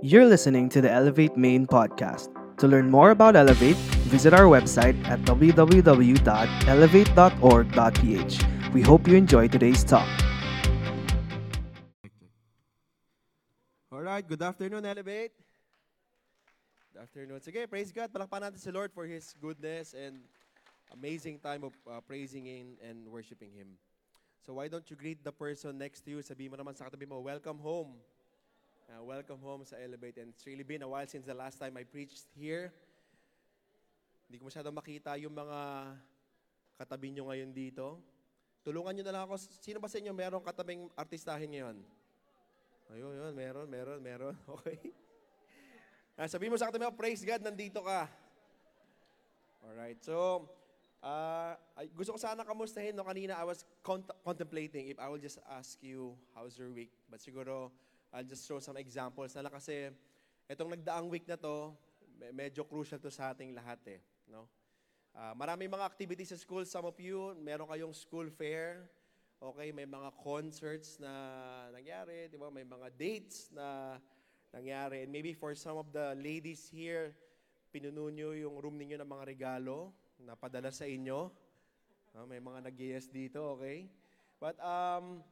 You're listening to the Elevate Main podcast. To learn more about Elevate, visit our website at www.elevate.org.ph. We hope you enjoy today's talk. All right, good afternoon, Elevate. Good afternoon. Sige, praise God. Palakpan natin si Lord for His goodness and amazing time of uh, praising Him and worshiping Him. So why don't you greet the person next to you? Sabi mo naman sa katabi mo, welcome home. Uh, welcome home sa Elevate. And it's really been a while since the last time I preached here. Hindi ko masyadong makita yung mga katabi nyo ngayon dito. Tulungan nyo na lang ako. Sino ba sa inyo merong katabing artistahin ngayon? Ayun, yun, meron, meron, meron. Okay. Ah, sabi mo sa katabi mo, praise God, nandito ka. Alright, so, uh, gusto ko sana kamustahin, no? Kanina I was cont- contemplating if I will just ask you, how's your week? But siguro, I'll just show some examples na lang kasi itong nagdaang week na to, me- medyo crucial to sa ating lahat eh. No? Ah, maraming mga activities sa school. Some of you, meron kayong school fair. Okay, may mga concerts na nangyari, di ba? May mga dates na nangyari. And maybe for some of the ladies here, pinuno nyo yung room ninyo ng mga regalo na padala sa inyo. Ah, may mga nag dito, okay? But um,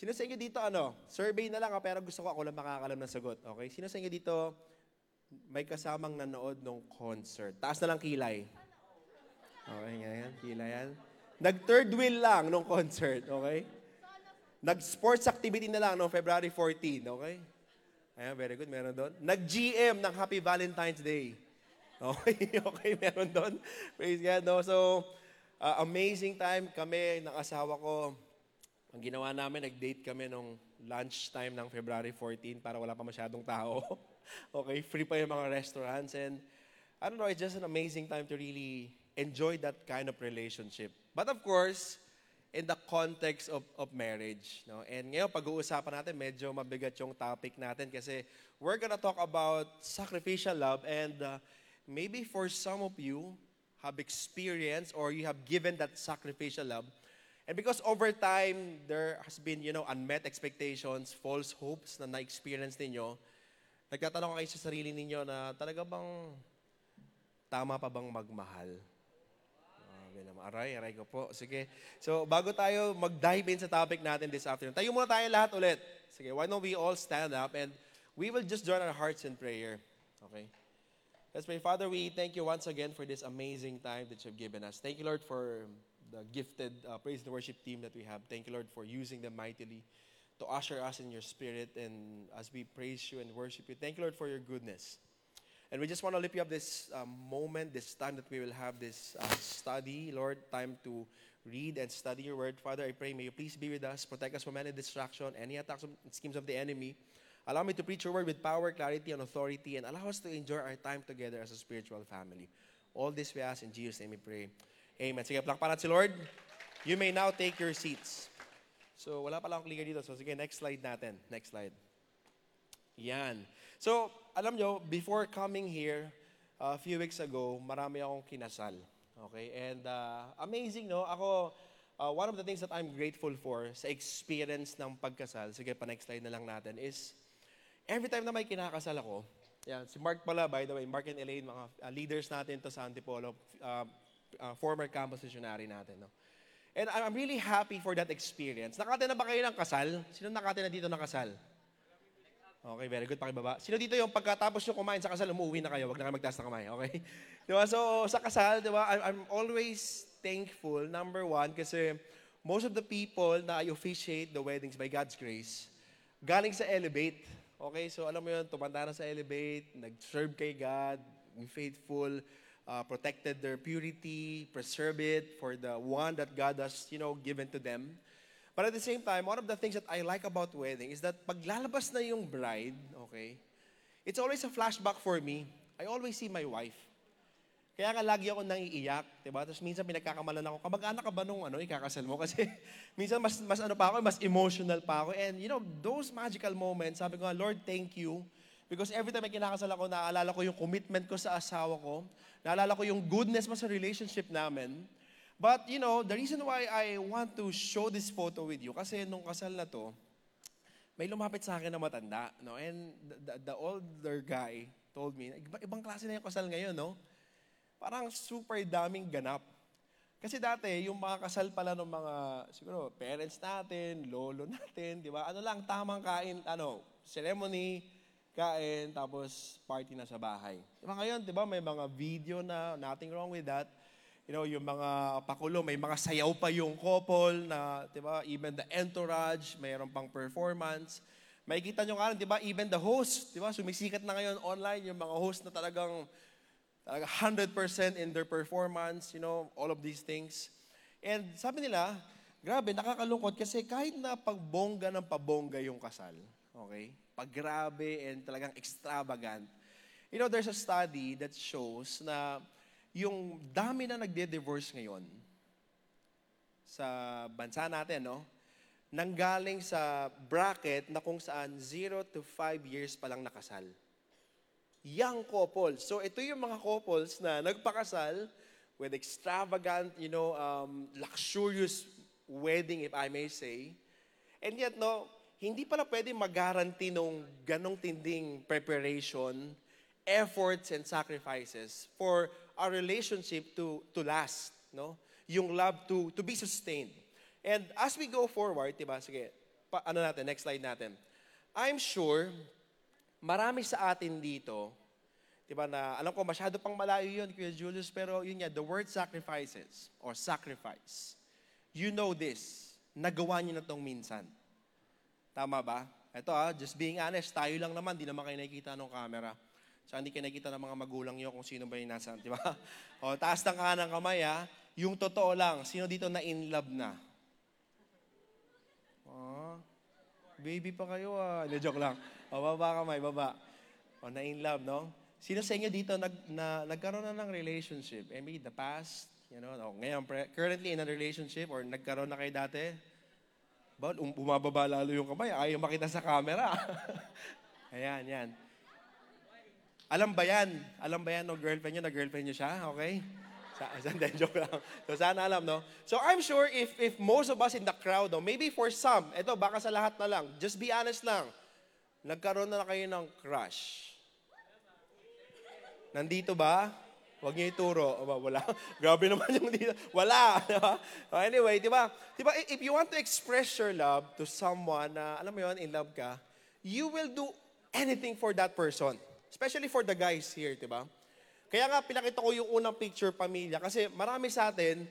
sino sa inyo dito ano? Survey na lang, ah, pero gusto ko ako lang makakalam ng sagot. Okay? Sino sa inyo dito may kasamang nanood ng concert? Taas na lang kilay. Okay, nga yan. Kilay yan. Nag-third wheel lang nung concert, okay? Nag-sports activity na lang noong February 14, okay? Ayan, very good. Meron doon. Nag-GM ng Happy Valentine's Day. Okay, okay, meron doon. Praise God, no? So, uh, amazing time kami ng ko. Ang ginawa namin, nag-date kami nung lunchtime ng February 14 para wala pa masyadong tao. okay, free pa yung mga restaurants. And I don't know, it's just an amazing time to really enjoy that kind of relationship. But of course, in the context of, of marriage. No? And ngayon, pag-uusapan natin, medyo mabigat yung topic natin kasi we're gonna talk about sacrificial love and uh, maybe for some of you have experienced or you have given that sacrificial love. And because over time, there has been, you know, unmet expectations, false hopes na na-experience ninyo, nagtatanong kayo sa sarili ninyo na talaga bang tama pa bang magmahal? Grabe naman. Aray, aray ko po. Sige. So, bago tayo mag-dive in sa topic natin this afternoon, tayo muna tayo lahat ulit. Sige, why don't we all stand up and we will just join our hearts in prayer. Okay? Let's pray. Father, we thank you once again for this amazing time that you've given us. Thank you, Lord, for the gifted uh, praise and worship team that we have. Thank you, Lord, for using them mightily to usher us in your spirit and as we praise you and worship you. Thank you, Lord, for your goodness. And we just want to lift you up this um, moment, this time that we will have this uh, study, Lord, time to read and study your word. Father, I pray, may you please be with us, protect us from any distraction, any attacks and schemes of the enemy. Allow me to preach your word with power, clarity, and authority, and allow us to enjoy our time together as a spiritual family. All this we ask in Jesus' name we pray. Amen. Sige, plakpan natin si Lord. You may now take your seats. So, wala pala akong clicker dito. So, sige, next slide natin. Next slide. Yan. So, alam nyo, before coming here, a few weeks ago, marami akong kinasal. Okay? And uh, amazing, no? Ako, uh, one of the things that I'm grateful for sa experience ng pagkasal, sige pa next slide na lang natin, is every time na may kinakasal ako, yan, si Mark pala, by the way, Mark and Elaine, mga uh, leaders natin to sa Antipolo, uh, uh, former campus missionary natin, no? And I'm really happy for that experience. Nakate na ba kayo ng kasal? Sino nakate na dito ng kasal? Okay, very good. Pakibaba. Sino dito yung pagkatapos nyo kumain sa kasal, umuwi na kayo. Huwag na kayo magtaas na kamay. Okay? Di ba? So, sa kasal, di ba, I'm, always thankful, number one, kasi most of the people na I officiate the weddings by God's grace, galing sa Elevate. Okay? So, alam mo yun, tumanda na sa Elevate, nag-serve kay God, faithful, uh, protected their purity, preserve it for the one that God has, you know, given to them. But at the same time, one of the things that I like about wedding is that paglalabas na yung bride, okay, it's always a flashback for me. I always see my wife. Kaya nga lagi ako nangiiyak, diba? Tapos minsan pinagkakamalan ako, kamag-anak ka ba nung ano, ikakasal mo? Kasi minsan mas, mas ano pa ako, mas emotional pa ako. And you know, those magical moments, sabi ko nga, Lord, thank you. Because every time may kinakasal ako, naaalala ko yung commitment ko sa asawa ko. Naalala ko yung goodness mo sa relationship namin. But, you know, the reason why I want to show this photo with you, kasi nung kasal na to, may lumapit sa akin na matanda, no? And the, the, older guy told me, iba, ibang klase na yung kasal ngayon, no? Parang super daming ganap. Kasi dati, yung mga kasal pala ng mga, siguro, parents natin, lolo natin, di ba? Ano lang, tamang kain, ano, ceremony, kain, tapos party na sa bahay. Di ba ngayon, di ba, may mga video na, nothing wrong with that. You know, yung mga pakulo, may mga sayaw pa yung couple na, di ba, even the entourage, mayroon pang performance. Makikita nyo nga, di ba, even the host, di ba, sumisikat na ngayon online yung mga host na talagang, talaga 100% in their performance, you know, all of these things. And sabi nila, grabe, nakakalungkot kasi kahit na pagbongga ng pabongga yung kasal, okay, paggrabe and talagang extravagant, you know, there's a study that shows na yung dami na nagde-divorce ngayon sa bansa natin, no? Nanggaling sa bracket na kung saan 0 to 5 years pa lang nakasal. Young couples. So ito yung mga couples na nagpakasal with extravagant, you know, um, luxurious wedding, if I may say. And yet, no, hindi pala pwede mag-guarantee nung ganong tinding preparation, efforts, and sacrifices for our relationship to, to last, no? Yung love to, to be sustained. And as we go forward, diba, sige, pa, ano natin, next slide natin. I'm sure, marami sa atin dito, diba na, alam ko masyado pang malayo yun, Kuya Julius, pero yun nga, the word sacrifices, or sacrifice, you know this, nagawa niyo na tong minsan. Tama ba? Ito ah, just being honest, tayo lang naman, di naman kayo nakikita ng camera. So, hindi kayo nakikita ng mga magulang nyo kung sino ba yung nasa, di ba? O, taas ng kanang kamay ah. Yung totoo lang, sino dito na in love na? Oh, baby pa kayo ah. Hindi, joke lang. O, baba kamay, baba. O, na in love, no? Sino sa inyo dito nag, na, nagkaroon na ng relationship? Maybe the past, you know, o, ngayon, currently in a relationship or nagkaroon na kayo dati? Ba, um, bumababa lalo yung kamay. Ayaw makita sa camera. Ayan, yan. Alam ba yan? Alam ba yan no girlfriend nyo na girlfriend nyo siya? Okay? Sa, hindi, joke lang. So sana alam, no? So I'm sure if, if most of us in the crowd, no, maybe for some, ito, baka sa lahat na lang, just be honest lang, nagkaroon na kayo ng crush. Nandito ba? Huwag niyo ituro. Wala. Grabe naman yung dito. Wala. Diba? anyway, di ba? Di ba, if you want to express your love to someone na, alam mo yun, in love ka, you will do anything for that person. Especially for the guys here, di ba? Kaya nga, pinakita ko yung unang picture, pamilya. Kasi marami sa atin,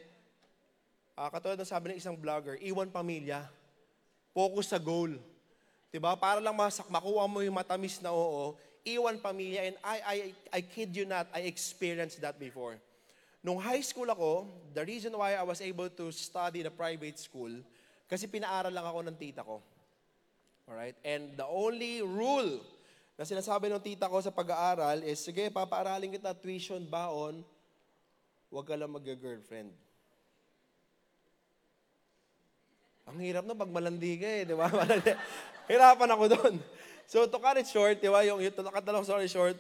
uh, katulad ng sabi ng isang vlogger, iwan pamilya. Focus sa goal. Di ba? Para lang masak, makuha mo yung matamis na oo, iwan pamilya. And I, I, I kid you not, I experienced that before. Nung high school ako, the reason why I was able to study in a private school, kasi pinaaral lang ako ng tita ko. Alright? And the only rule na sinasabi ng tita ko sa pag-aaral is, sige, papaaralin kita tuition, baon, huwag ka lang mag-girlfriend. Ang hirap na pag malandi ka eh, di ba? Hirapan ako doon. So to cut it short, di yung, yung long story short,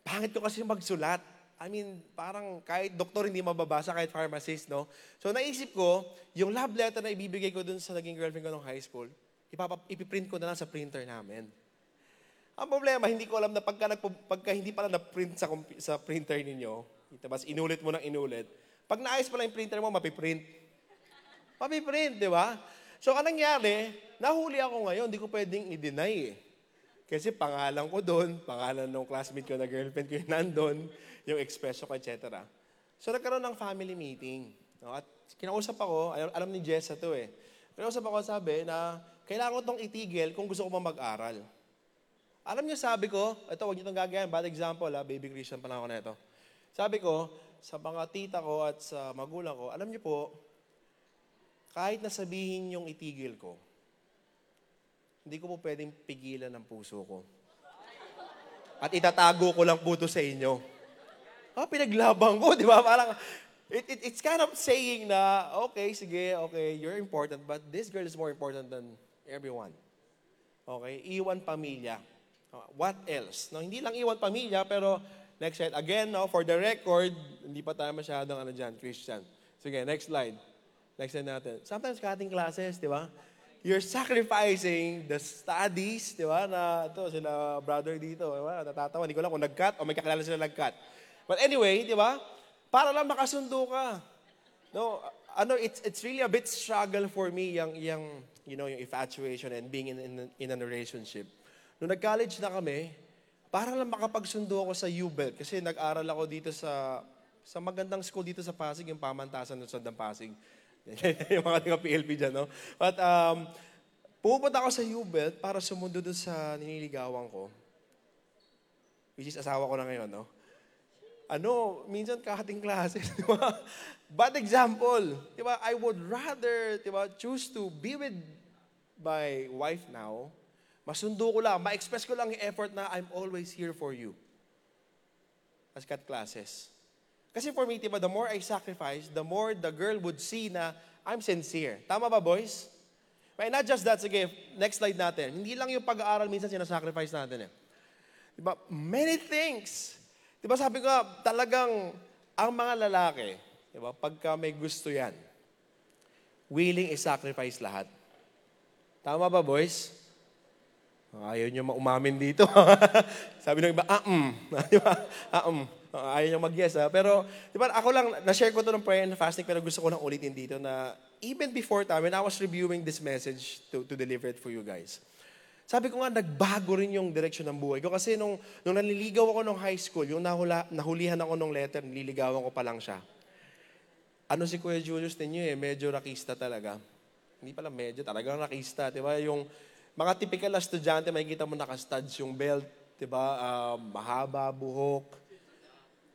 pangit ko kasi magsulat. I mean, parang kahit doktor hindi mababasa, kahit pharmacist, no? So naisip ko, yung love letter na ibibigay ko dun sa naging girlfriend ko nung high school, ipapa, ipiprint ko na lang sa printer namin. Ang problema, hindi ko alam na pagka, nagpo, pagka hindi pala na-print sa, sa printer ninyo, tapos inulit mo ng inulit, pag naayos pala yung printer mo, mapiprint. Mapiprint, di ba? So, anong nangyari? Nahuli ako ngayon, hindi ko pwedeng i-deny eh. Kasi pangalan ko doon, pangalan ng classmate ko na girlfriend ko yung nandun, yung expression ko, etc. So, nagkaroon ng family meeting. No? At kinausap ako, alam, alam ni Jessa to eh. Kinausap ako, sabi na, kailangan ko itong itigil kung gusto ko pa mag-aral. Alam niyo, sabi ko, ito, huwag niyo itong gagayan, bad example ha, baby Christian pa lang ako na ito. Sabi ko, sa mga tita ko at sa magulang ko, alam niyo po, kahit na sabihin yung itigil ko, hindi ko po pwedeng pigilan ng puso ko. At itatago ko lang po ito sa inyo. Ah, pinaglabang ko, di ba? Parang, it, it, it's kind of saying na, okay, sige, okay, you're important, but this girl is more important than everyone. Okay? Iwan pamilya. Uh, what else? No, hindi lang iwan pamilya, pero next slide. Again, no, for the record, hindi pa tayo masyadong ano dyan, Christian. Sige, next slide. Next slide natin. Sometimes cutting classes, di ba? You're sacrificing the studies, di ba? Na ito, sila brother dito, di ba? Natatawa, hindi ko lang kung nag-cut o may kakilala sila nag-cut. But anyway, di ba? Para lang makasundo ka. No, ano, it's it's really a bit struggle for me yung yung you know, yung infatuation and being in in, in a relationship. Nung nag-college na kami, para lang makapagsundo ako sa UBEL kasi nag-aral ako dito sa sa magandang school dito sa Pasig, yung pamantasan ng Sandang Pasig. yung mga taga PLP dyan, no? But, um, pupunta ako sa UBEL para sumundo doon sa niniligawan ko. Which is asawa ko na ngayon, no? Ano, minsan kahating klase, di ba? Bad example, di ba? I would rather, di ba, choose to be with my wife now, masundo ko lang, ma-express ko lang yung effort na I'm always here for you. As cut classes. Kasi for me, diba, the more I sacrifice, the more the girl would see na I'm sincere. Tama ba, boys? But not just that, sige, next slide natin. Hindi lang yung pag-aaral minsan sinasacrifice natin eh. Diba? Many things. Diba sabi ko, talagang ang mga lalaki, diba, pagka may gusto yan, willing i-sacrifice lahat. Tama ba, boys? Ayaw nyo maumamin dito. Sabi ng iba, ah, um. Di ba? Ah, um. Ayaw nyo mag-yes, ha? Pero, di ba, ako lang, na-share ko to ng prayer and fasting, pero gusto ko lang ulitin dito na even before time, when I was reviewing this message to, to deliver it for you guys, sabi ko nga, nagbago rin yung direction ng buhay ko. Kasi nung, nung naliligaw ako nung high school, yung nahula, nahulihan ako nung letter, nililigawan ko pa lang siya. Ano si Kuya Julius ninyo eh, medyo rakista talaga. Hindi pala medyo, talagang rakista. Di ba? Yung, mga typical na estudyante, makikita mo nakastuds yung belt, di ba? Uh, mahaba, buhok.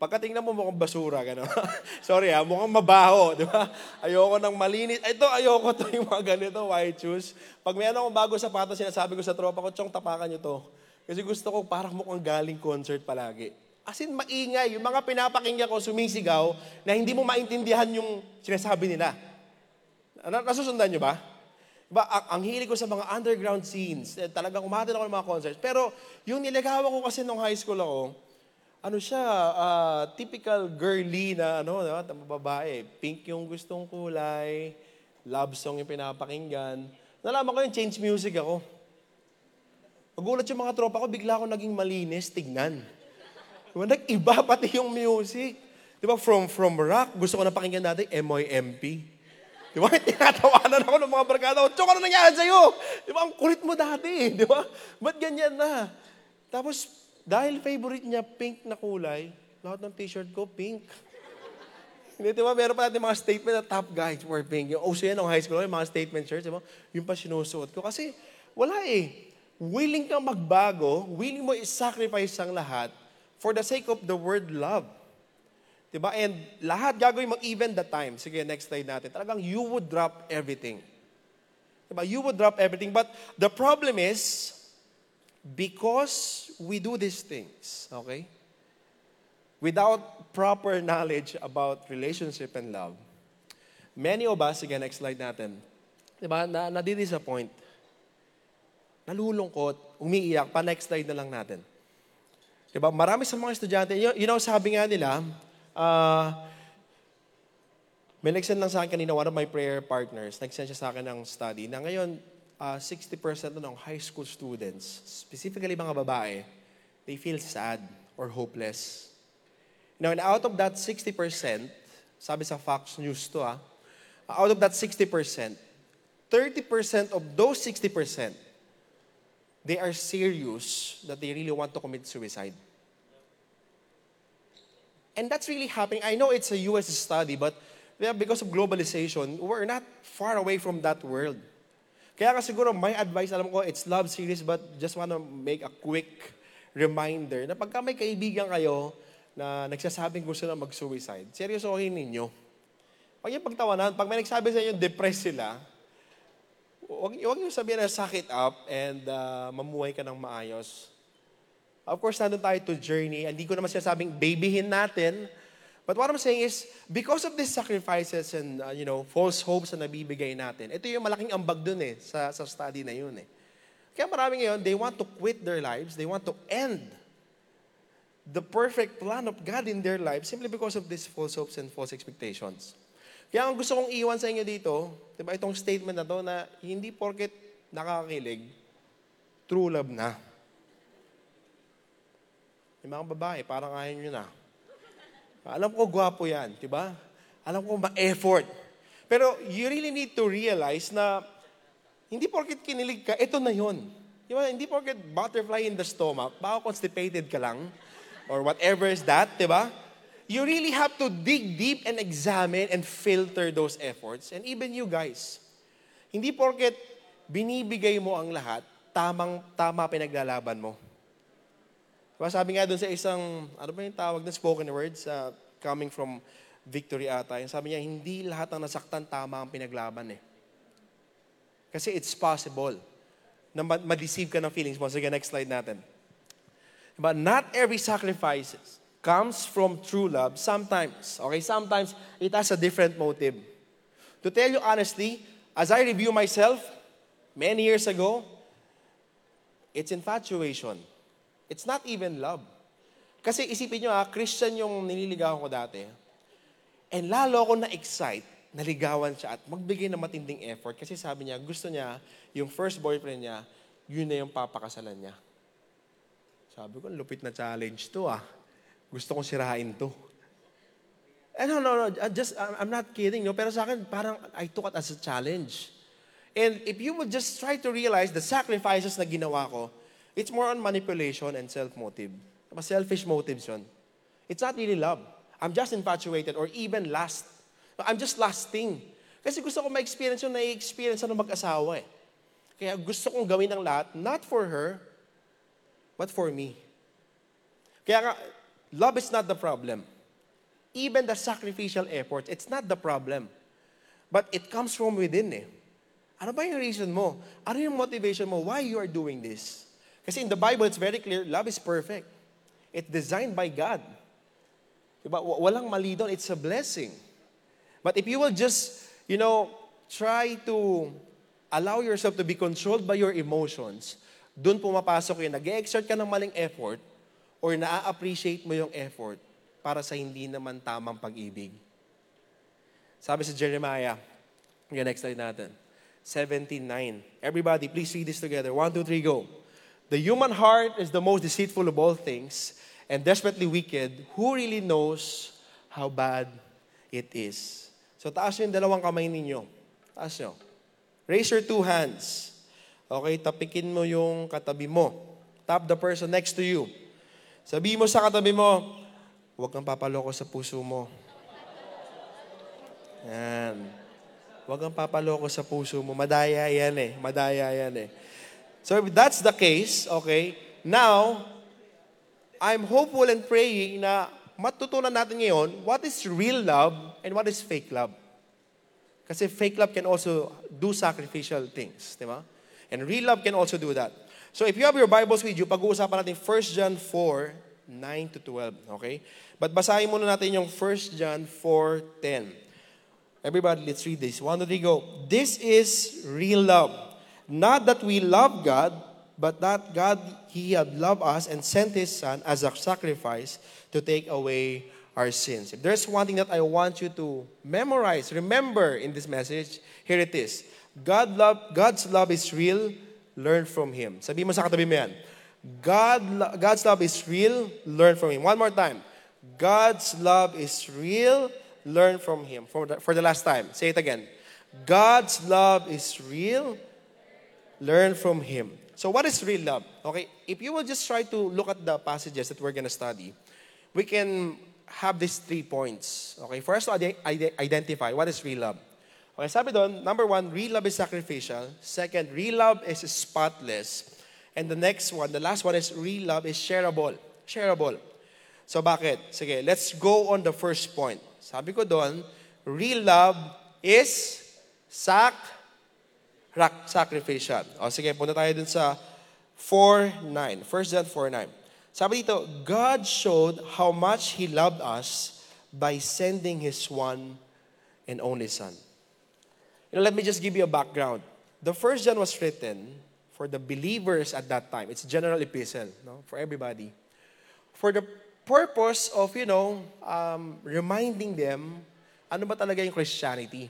Pagkatingnan mo mukhang basura, gano'n. Sorry ha, mukhang mabaho, di ba? Ayoko ng malinis. Ito, ayoko to yung mga ganito, white shoes. Pag may ano akong bago sapatos, sinasabi ko sa tropa ko, Chong, tapakan nyo to. Kasi gusto ko parang mukhang galing concert palagi. As in, maingay. Yung mga pinapakinggan ko, sumisigaw, na hindi mo maintindihan yung sinasabi nila. Nasusundan nyo ba? Ba, ang, ang hilig ko sa mga underground scenes, eh, talagang umatid ako ng mga concerts. Pero yung nilagawa ko kasi nung high school ako, ano siya, uh, typical girly na ano, no, babae. Pink yung gustong kulay, love song yung pinapakinggan. Nalaman ko yung change music ako. Magulat yung mga tropa ko, bigla ako naging malinis, tignan. Diba, nag-iba pati yung music. Diba, from, from rock, gusto ko na pakinggan natin, MOYMP. Di ba? Tinatawanan ako ng mga barkada ko. Chok, ano nangyari sa'yo? Di ba? Ang kulit mo dati. Di ba? Ba't ganyan na? Tapos, dahil favorite niya pink na kulay, lahat ng t-shirt ko, pink. Hindi, di ba? Meron pa natin mga statement na top guys wear pink. Yung uso yan ng high school, yung mga statement shirts, di ba? Yung pa sinusuot ko. Kasi, wala eh. Willing kang magbago, willing mo i-sacrifice ang lahat for the sake of the word love. Diba? And lahat gagawin mo even the time. Sige, next slide natin. Talagang you would drop everything. Diba? You would drop everything. But the problem is, because we do these things, okay? Without proper knowledge about relationship and love, many of us, again, next slide natin, diba, na, nadi-disappoint. Nalulungkot, umiiyak, pa next slide na lang natin. Diba? Marami sa mga estudyante, you, you know, sabi nga nila, Uh, may nag-send lang sa akin kanina, one of my prayer partners, nag-send siya sa akin ng study na ngayon, uh, 60% ng high school students, specifically mga babae, they feel sad or hopeless. Now, and out of that 60%, sabi sa Fox News to ah, out of that 60%, 30% of those 60%, they are serious that they really want to commit suicide. And that's really happening. I know it's a US study, but because of globalization, we're not far away from that world. Kaya ka siguro, my advice, alam ko, it's love series, but just want to make a quick reminder na pagka may kaibigan kayo na nagsasabing gusto na mag-suicide, seryosohin ninyo. Huwag niyo pagtawanan. Pag may nagsabi sa inyo, depressed sila, huwag, huwag niyo sabihin na suck it up and uh, mamuhay ka ng maayos. Of course, nandun tayo to journey. Hindi ko naman sinasabing babyhin natin. But what I'm saying is, because of these sacrifices and, uh, you know, false hopes na nabibigay natin, ito yung malaking ambag dun eh, sa, sa study na yun eh. Kaya marami ngayon, they want to quit their lives, they want to end the perfect plan of God in their lives simply because of these false hopes and false expectations. Kaya ang gusto kong iwan sa inyo dito, di ba, itong statement na to na hindi porket nakakakilig, true love na. Yung mga babae, parang ayaw nyo na. Alam ko, gwapo yan, di ba? Alam ko, ma-effort. Pero you really need to realize na hindi porket kinilig ka, ito na yon. Di ba? Hindi porket butterfly in the stomach, baka constipated ka lang, or whatever is that, di ba? you really have to dig deep and examine and filter those efforts. And even you guys, hindi porket binibigay mo ang lahat, tamang tama pinaglalaban mo. Diba, sabi nga doon sa isang, ano ba yung tawag na spoken words, uh, coming from victory ata, yung sabi niya, hindi lahat ng nasaktan tama ang pinaglaban eh. Kasi it's possible na ma-deceive ka ng feelings mo. Sige, next slide natin. But not every sacrifices comes from true love sometimes. Okay, sometimes it has a different motive. To tell you honestly, as I review myself many years ago, it's infatuation. It's not even love. Kasi isipin nyo ah, Christian yung nililigawan ko dati. And lalo ako na-excite, naligawan siya at magbigay ng matinding effort kasi sabi niya, gusto niya, yung first boyfriend niya, yun na yung papakasalan niya. Sabi ko, lupit na challenge to ah. Gusto kong sirain to. Eh, no, no, no. Just, I'm not kidding. No? Pero sa akin, parang I took it as a challenge. And if you would just try to realize the sacrifices na ginawa ko, it's more on manipulation and self-motive. Selfish motives yun. It's not really love. I'm just infatuated or even last. I'm just lasting. Kasi gusto ko ma-experience yung na-experience ng mag-asawa eh. Kaya gusto kong gawin ng lahat, not for her, but for me. Kaya Love is not the problem. Even the sacrificial effort, it's not the problem. But it comes from within eh. Ano ba yung reason mo? Ano yung motivation mo? Why you are doing this? Kasi in the Bible, it's very clear, love is perfect. It's designed by God. Diba? Walang mali doon. It's a blessing. But if you will just, you know, try to allow yourself to be controlled by your emotions, doon pumapasok yun. Nag-exert ka ng maling effort, or na-appreciate mo yung effort para sa hindi naman tamang pag-ibig. Sabi sa Jeremiah, yung next slide natin, 17.9. Everybody, please read this together. One, two, three, go. The human heart is the most deceitful of all things and desperately wicked. Who really knows how bad it is? So taas yung dalawang kamay ninyo. Taas nyo. Raise your two hands. Okay, tapikin mo yung katabi mo. Tap the person next to you. Sabi mo sa katabi mo, huwag kang papaloko sa puso mo. Yan. Huwag kang papaloko sa puso mo. Madaya yan eh. Madaya yan eh. So if that's the case, okay, now, I'm hopeful and praying na matutunan natin ngayon what is real love and what is fake love. Kasi fake love can also do sacrificial things, di ba? And real love can also do that. So if you have your Bibles with you, pag-uusapan natin 1 John 4, 9 to 12. Okay? But basahin muna natin yung 1 John 4, 10. Everybody, let's read this. One, two, three, go. This is real love. Not that we love God, but that God, He had loved us and sent His Son as a sacrifice to take away our sins. If there's one thing that I want you to memorize, remember in this message, here it is. God love, God's love is real learn from Him. Sabi mo sa katabi mo yan. God, God's love is real, learn from Him. One more time. God's love is real, learn from Him. For the, for the last time, say it again. God's love is real, learn from Him. So what is real love? Okay, if you will just try to look at the passages that we're going to study, we can have these three points. Okay, first to identify what is real love. Okay, sabi doon, number one, real love is sacrificial. Second, real love is spotless. And the next one, the last one is real love is shareable. Shareable. So bakit? Sige, let's go on the first point. Sabi ko doon, real love is sac rak, sacrificial. O sige, punta tayo dun sa 4.9. 1 John 4.9. Sabi dito, God showed how much He loved us by sending His one and only Son. You know, let me just give you a background. The first John was written for the believers at that time. It's general epistle, no, for everybody. For the purpose of, you know, um, reminding them ano ba talaga yung Christianity.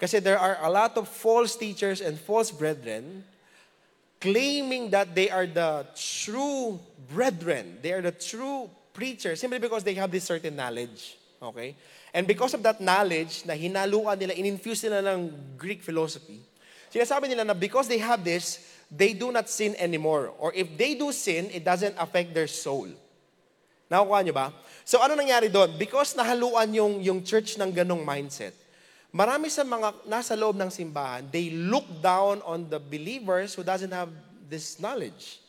Kasi there are a lot of false teachers and false brethren claiming that they are the true brethren. They are the true preachers simply because they have this certain knowledge. Okay? And because of that knowledge na hinaluan nila, in-infuse nila ng Greek philosophy, sinasabi nila na because they have this, they do not sin anymore. Or if they do sin, it doesn't affect their soul. Nakukuha nyo ba? So ano nangyari doon? Because nahaluan yung, yung church ng ganong mindset, marami sa mga nasa loob ng simbahan, they look down on the believers who doesn't have this knowledge.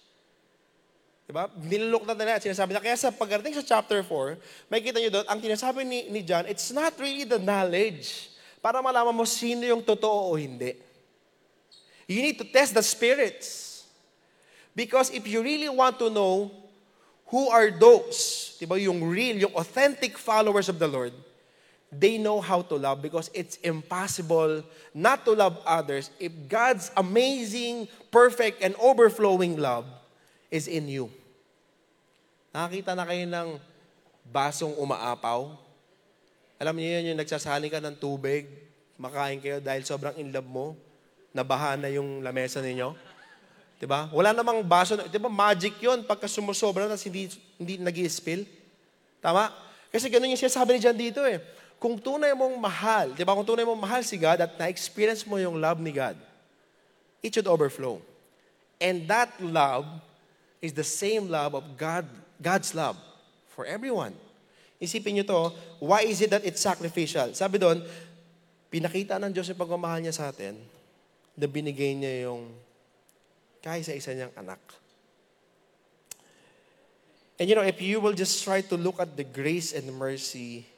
Diba? Nilulok na nila at sinasabi na. Kaya sa pagdating sa chapter 4, may kita nyo doon, ang tinasabi ni, ni John, it's not really the knowledge para malaman mo sino yung totoo o hindi. You need to test the spirits. Because if you really want to know who are those, diba, yung real, yung authentic followers of the Lord, they know how to love because it's impossible not to love others if God's amazing, perfect, and overflowing love is in you. Nakakita na kayo ng basong umaapaw? Alam niyo yun, yung nagsasali ka ng tubig, makain kayo dahil sobrang in love mo, nabaha na yung lamesa ninyo. Diba? Wala namang baso. Na, diba magic yon pagka sumusobra na hindi, hindi nag spill Tama? Kasi ganun yung sinasabi ni John dito eh kung tunay mong mahal, di ba, kung tunay mong mahal si God at na-experience mo yung love ni God, it should overflow. And that love is the same love of God, God's love for everyone. Isipin nyo to, why is it that it's sacrificial? Sabi doon, pinakita ng Diyos yung pagmamahal niya sa atin na binigay niya yung kahit sa isa niyang anak. And you know, if you will just try to look at the grace and mercy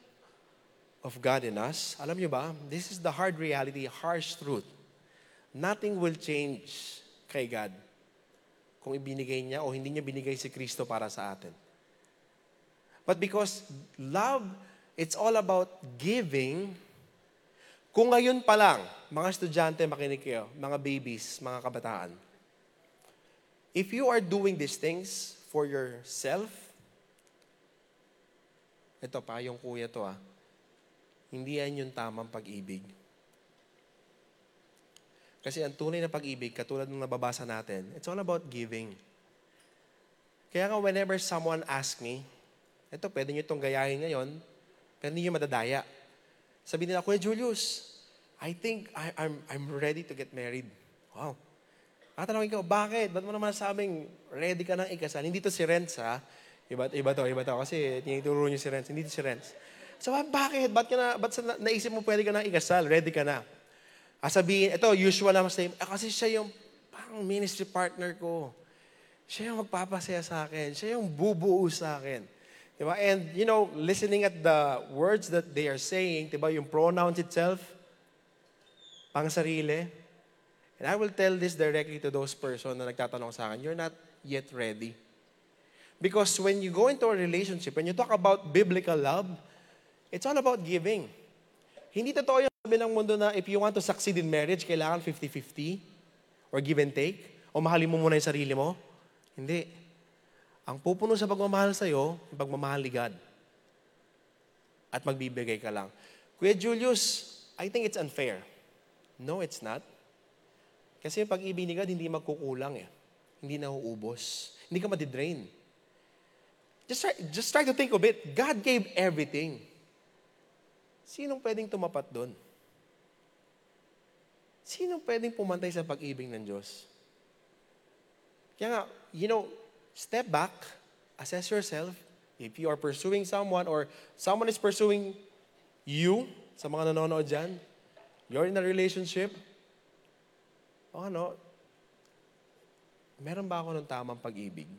of God in us, alam niyo ba, this is the hard reality, harsh truth. Nothing will change kay God kung ibinigay niya o hindi niya binigay si Kristo para sa atin. But because love, it's all about giving, kung ngayon pa lang, mga estudyante, makinig kayo, mga babies, mga kabataan, if you are doing these things for yourself, ito pa, yung kuya to ah, hindi yan yung tamang pag-ibig. Kasi ang tunay na pag-ibig, katulad ng nababasa natin, it's all about giving. Kaya nga whenever someone asks me, ito, pwede nyo itong gayahin ngayon, pero hindi nyo madadaya. Sabi nila, Kuya Julius, I think I, I'm, I'm ready to get married. Wow. Tatanungin ko, bakit? Ba't mo naman sabing ready ka nang ikasal? Hindi to si Renz, ha? Iba, iba to, iba to. Kasi tinituro niyo si Renz. Hindi to si Renz. So, bakit? Ba't, ka na, ba't sa, naisip mo pwede ka na ikasal? Ready ka na? Ah, sabihin, ito, usual naman sa ah, kasi siya yung pang ministry partner ko. Siya yung magpapasaya sa akin. Siya yung bubuo sa akin. Diba? And, you know, listening at the words that they are saying, diba, yung pronouns itself, pang sarili. And I will tell this directly to those person na nagtatanong sa akin, you're not yet ready. Because when you go into a relationship, when you talk about biblical love, It's all about giving. Hindi totoo yung sabi ng mundo na if you want to succeed in marriage, kailangan 50-50 or give and take o mahalin mo muna yung sarili mo. Hindi. Ang pupuno sa pagmamahal sa'yo, yung pagmamahal ni God. At magbibigay ka lang. Kuya Julius, I think it's unfair. No, it's not. Kasi yung pag-ibig ni God, hindi magkukulang eh. Hindi nauubos. Hindi ka madidrain. Just try, just try to think of it. God gave everything. Sinong pwedeng tumapat doon? Sinong pwedeng pumantay sa pag-ibig ng Diyos? Kaya nga, you know, step back, assess yourself. If you are pursuing someone or someone is pursuing you, sa mga nanonood dyan, you're in a relationship, o ano, meron ba ako ng tamang pag-ibig?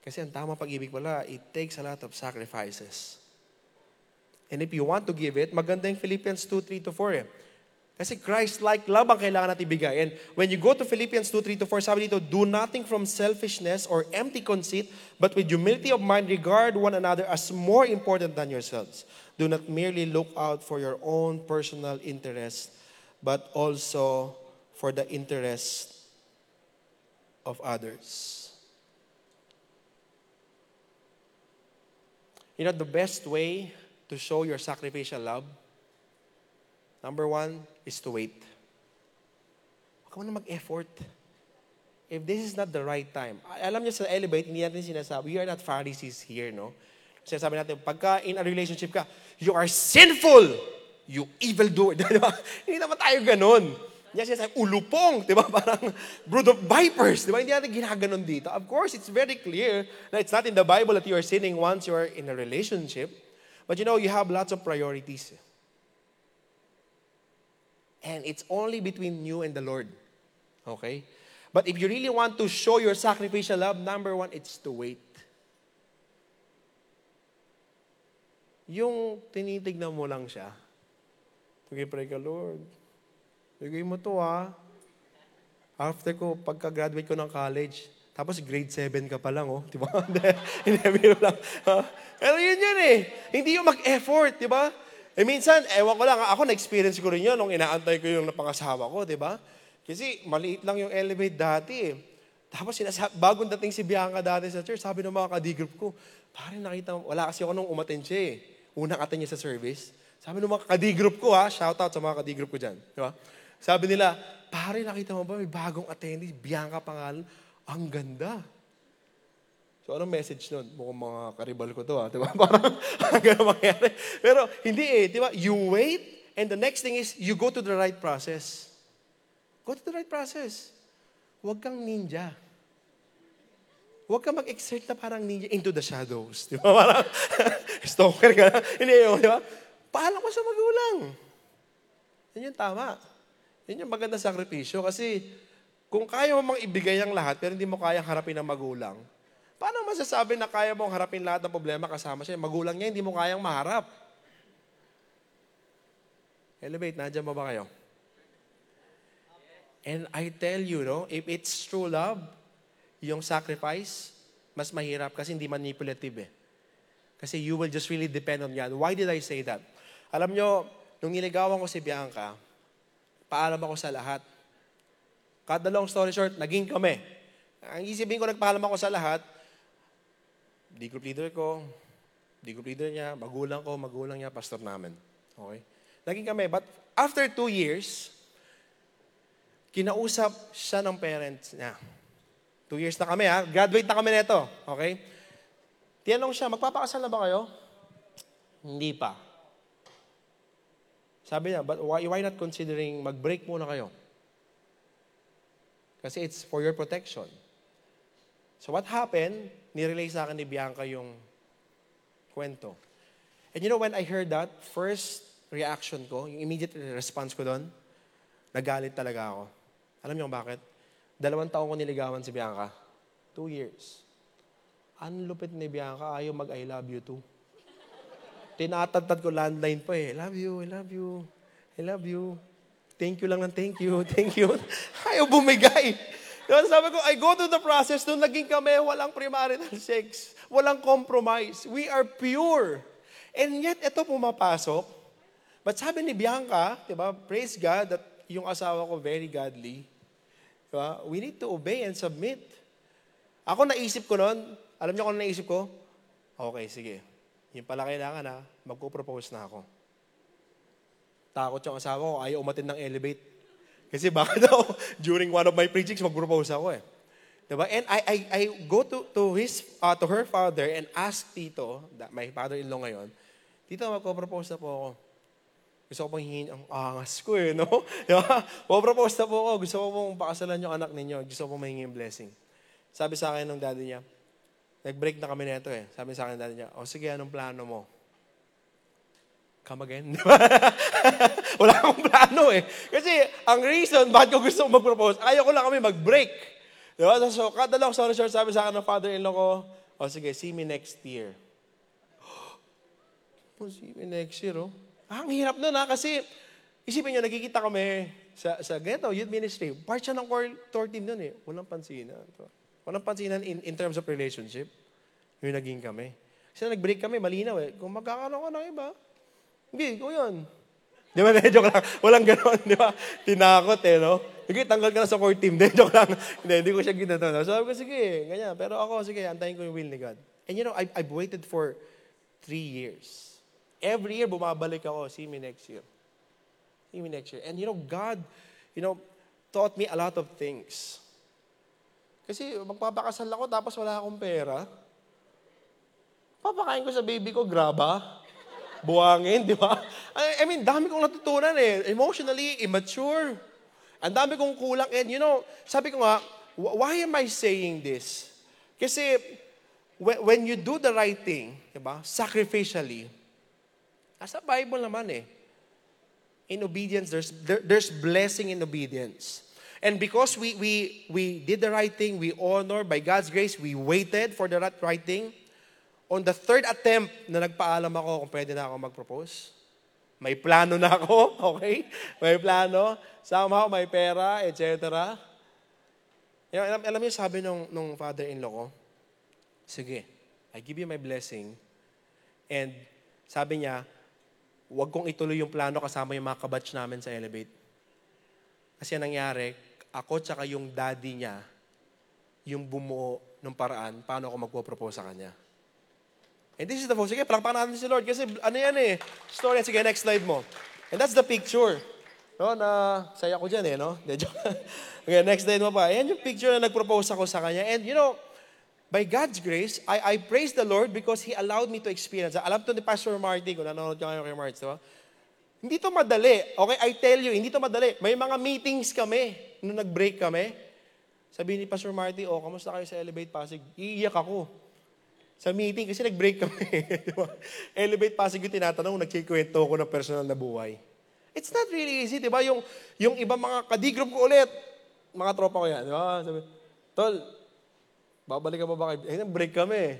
Kasi ang tamang pag-ibig pala, it takes a lot of sacrifices. And if you want to give it, maganda yung Philippians 2, 3 to 4 eh. Kasi Christ-like love ang kailangan natin ibigay. And when you go to Philippians 2, 3 to 4, sabi dito, Do nothing from selfishness or empty conceit, but with humility of mind, regard one another as more important than yourselves. Do not merely look out for your own personal interest, but also for the interest of others. You know, the best way to show your sacrificial love, number one is to wait. Huwag ka muna mag-effort. If this is not the right time, alam niyo sa Elevate, hindi natin sinasabi, we are not Pharisees here, no? Sinasabi natin, pagka in a relationship ka, you are sinful! You evil doer. Di ba? Hindi naman tayo ganun. Hindi sinasabi, ulupong, di ba? Parang brood of vipers, di ba? Hindi natin ginaganon dito. Of course, it's very clear na it's not in the Bible that you are sinning once you are in a relationship. But you know, you have lots of priorities. And it's only between you and the Lord. Okay? But if you really want to show your sacrificial love, number one, it's to wait. Yung tinitignan mo lang siya, okay, pray ka, Lord, bigay mo to ha. After ko, pagka-graduate ko ng college, tapos grade 7 ka pa lang, oh. Di ba? Hindi, lang. Pero yun yun eh. Hindi yung mag-effort, di ba? Eh minsan, ewan ko lang, ako na-experience ko rin yun nung inaantay ko yung napangasawa ko, di ba? Kasi maliit lang yung elevate dati eh. Tapos sinasab- bagong dating si Bianca dati sa church, sabi ng mga kadigroup ko, pare nakita mo, wala kasi ako nung umaten siya eh. Unang aten niya sa service. Sabi ng mga kadigroup ko ha, shout out sa mga kadigroup ko dyan. Di ba? Sabi nila, pare nakita mo ba may bagong attendee, Bianca pangalan, ang ganda. So anong message nun? Mukhang mga karibal ko to ha, di ba? Parang ang ganun mangyari. Pero hindi eh, di ba? You wait, and the next thing is, you go to the right process. Go to the right process. Huwag kang ninja. Huwag kang mag-exert na parang ninja into the shadows. Di ba? Parang stalker ka na. Hindi yun, di ba? Paalam ko sa magulang. Yan yung tama. Yan yung maganda sakripisyo. Kasi kung kaya mo mang ibigay ang lahat pero hindi mo kayang harapin ang magulang, paano masasabi na kaya mong harapin lahat ng problema kasama siya? Magulang niya, hindi mo kayang maharap. Elevate, nandiyan ba ba kayo? And I tell you, no, if it's true love, yung sacrifice, mas mahirap kasi hindi manipulative eh. Kasi you will just really depend on God. Why did I say that? Alam nyo, nung niligawan ko si Bianca, paalam ako sa lahat. Kada long story short, naging kami. Ang isipin ko, nagpaalam ako sa lahat, di group leader ko, di group leader niya, magulang ko, magulang niya, pastor namin. Okay? Naging kami. But after two years, kinausap siya ng parents niya. Two years na kami ha. Graduate na kami nito. Okay? Tinanong siya, magpapakasal na ba kayo? Hindi pa. Sabi niya, but why, why not considering mag-break muna kayo? Kasi it's for your protection. So what happened, nirelay sa akin ni Bianca yung kwento. And you know, when I heard that, first reaction ko, yung immediate response ko doon, nagalit talaga ako. Alam niyo bakit? Dalawang taon ko niligawan si Bianca. Two years. Ang lupit ni Bianca, ayaw mag-I love you too. Tinatantad ko landline pa eh. Love you, I love you, I love you. Thank you lang ng thank you, thank you. Ayaw bumigay. Kaya sabi ko, I go to the process, nung naging kami, walang premarital sex, walang compromise. We are pure. And yet, ito pumapasok. But sabi ni Bianca, di ba, praise God that yung asawa ko very godly. Di ba? We need to obey and submit. Ako naisip ko noon, alam niyo kung ano naisip ko? Okay, sige. Yung pala kailangan ha, magpo-propose na ako. Takot yung asawa ko, ayaw umatin ng elevate. Kasi baka daw, during one of my preachings, mag-propose ako eh. Diba? And I, I, I go to, to, his, uh, to her father and ask Tito, that my father-in-law ngayon, Tito, magpo-propose na po ako. Gusto ko pong hingin ang angas ko eh, no? Diba? Po-propose na po ako. Gusto ko pong pakasalan yung anak ninyo. Gusto ko pong mahingin blessing. Sabi sa akin ng daddy niya, nag-break na kami nito eh. Sabi sa akin ng daddy niya, o sige, anong plano mo? Come again? Wala akong plano eh. Kasi ang reason bakit ko gusto mag-propose, ayaw ko lang kami mag-break. Diba? So, kada long story sabi sa akin ng father-in-law ko, o sige, see me next year. Oh, see me next year, oh. Ah, ang hirap nun ha, kasi isipin nyo, nagkikita kami sa, sa ganito, youth ministry. Part siya ng core tour team nun eh. Walang pansinan. Walang pansinan in, in terms of relationship. Yung naging kami. Kasi nag-break kami, malinaw eh. Kung magkakaroon ka ng iba, hindi, ikaw yun. Di ba? Joke lang. Walang ganon, di ba? Tinakot eh, no? Sige, tanggal ka na sa core team. Di, joke lang. Hindi, hindi ko siya ginano. So, sabi ko, sige, ganyan. Pero ako, sige, antayin ko yung will ni God. And you know, I, I've waited for three years. Every year, bumabalik ako. See me next year. See me next year. And you know, God, you know, taught me a lot of things. Kasi magpapakasal ako, tapos wala akong pera. Papakain ko sa baby ko, graba. Buwangin, di ba? I, mean, dami kong natutunan eh. Emotionally, immature. Ang dami kong kulang. And you know, sabi ko nga, why am I saying this? Kasi, when you do the right thing, di ba, sacrificially, nasa Bible naman eh. In obedience, there's, there, there's blessing in obedience. And because we, we, we did the right thing, we honor, by God's grace, we waited for the right thing, on the third attempt na nagpaalam ako kung pwede na ako mag-propose, may plano na ako, okay? May plano. Somehow, may pera, etc. Alam, alam niyo, sabi nung, nung father-in-law ko, sige, I give you my blessing. And sabi niya, huwag kong ituloy yung plano kasama yung mga kabatch namin sa Elevate. Kasi ang nangyari, ako tsaka yung daddy niya, yung bumuo ng paraan, paano ako magpo-propose sa kanya. And this is the Sige, palakpakan natin si Lord. Kasi ano yan eh, story. Sige, next slide mo. And that's the picture. No, na saya ko dyan eh, no? okay, next slide mo pa. Ayan yung picture na nag-propose ako sa kanya. And you know, by God's grace, I, I praise the Lord because He allowed me to experience. Alam to ni Pastor Marty, kung nanonood ka ngayon kay Marty, diba? Hindi to madali. Okay, I tell you, hindi to madali. May mga meetings kami, nung nag-break kami. Sabi ni Pastor Marty, oh, kamusta kayo sa Elevate Pasig? Iiyak ako sa meeting kasi nag-break kami. Elevate Pasig yung tinatanong, nagkikwento ko ng personal na buhay. It's not really easy, di ba? Yung, yung iba mga kadigroup ko ulit, mga tropa ko yan, di ba? Sabi, Tol, babalik ka ba ba kay... Eh, break kami.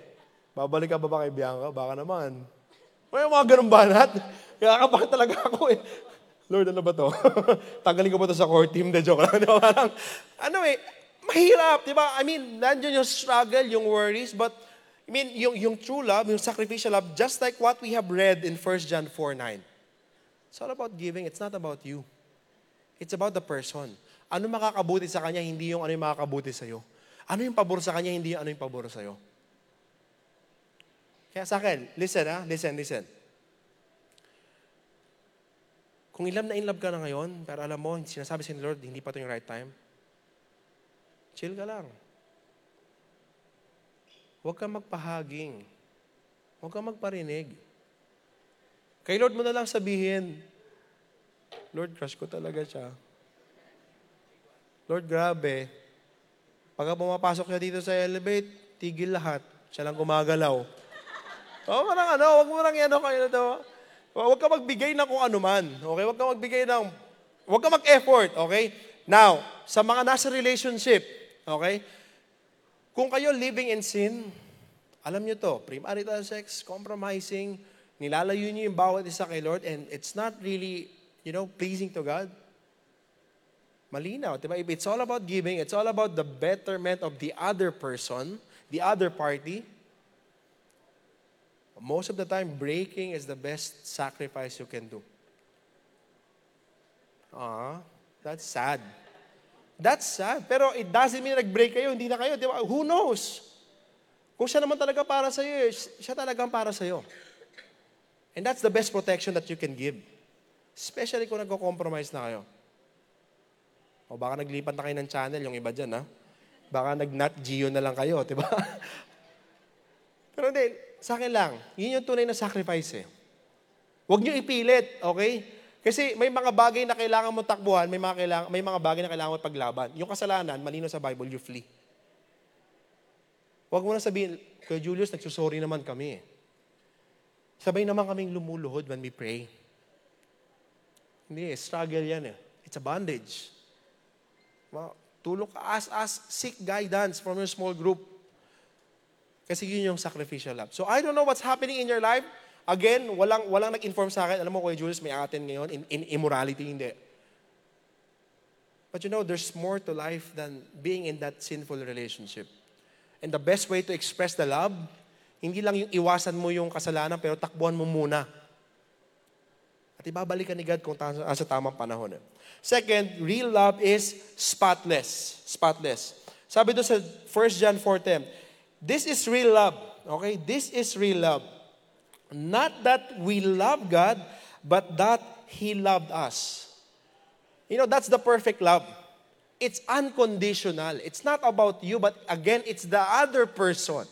Babalik ka ba ba kay Bianca? Baka naman. May mga ganun banat. Kaya kapag talaga ako eh. Lord, ano ba to? Tanggalin ko ba to sa core team? De joke lang. Di ba? Parang, ano eh, mahirap, di ba? I mean, nandiyan yung struggle, yung worries, but I mean, yung, yung true love, yung sacrificial love, just like what we have read in 1 John 4, 9. It's all about giving. It's not about you. It's about the person. Ano makakabuti sa kanya, hindi yung ano yung makakabuti sa'yo. Ano yung pabor sa kanya, hindi yung ano yung pabor sa'yo. Kaya sa akin, listen ha, listen, listen. Kung ilam na in love ka na ngayon, pero alam mo, sinasabi sa Lord, hindi pa ito yung right time, chill ka lang. Huwag kang magpahaging. Huwag kang magparinig. Kay Lord mo na lang sabihin, Lord, crush ko talaga siya. Lord, grabe. Pagka pumapasok siya dito sa elevate, tigil lahat. Siya lang gumagalaw. O, oh, ano, huwag mo lang yan, okay na to. Huwag ka magbigay ng kung ano man. Okay? Huwag ka magbigay ng, huwag ka mag-effort. Okay? Now, sa mga nasa relationship, okay? Kung kayo living in sin, alam nyo to, premarital sex, compromising, nilalayo nyo yung bawat isa kay Lord and it's not really, you know, pleasing to God. Malinaw, diba? If it's all about giving, it's all about the betterment of the other person, the other party. Most of the time, breaking is the best sacrifice you can do. Ah, that's sad. That's sad. Pero it doesn't mean nag-break kayo, hindi na kayo. Di ba? Who knows? Kung siya naman talaga para sa iyo, eh, siya talagang para sa iyo. And that's the best protection that you can give. Especially kung nagko-compromise na kayo. O baka naglipat na kayo ng channel, yung iba dyan, ha? Baka nag-not geo na lang kayo, di ba? Pero hindi, sa akin lang, yun yung tunay na sacrifice eh. Huwag niyo ipilit, okay? Kasi may mga bagay na kailangan mo takbuhan, may mga, kailangan, may mga bagay na kailangan mo paglaban. Yung kasalanan, malino sa Bible, you flee. Huwag mo na sabihin, kay Julius, nagsusorry naman kami. Sabay naman kaming lumuluhod when we pray. Hindi, struggle yan eh. It's a bondage. Tulog ka, ask, ask, seek guidance from your small group. Kasi yun yung sacrificial love. So I don't know what's happening in your life. Again, walang, walang nag-inform sa akin, alam mo, Kuya Julius, may atin ngayon in, in immorality, hindi. But you know, there's more to life than being in that sinful relationship. And the best way to express the love, hindi lang yung iwasan mo yung kasalanan, pero takbuhan mo muna. At ibabalikan ni God kung ta- sa tamang panahon. Second, real love is spotless. Spotless. Sabi doon sa 1 John 4.10, This is real love. Okay? This is real love. Not that we love God, but that He loved us. You know, that's the perfect love. It's unconditional. It's not about you, but again, it's the other person.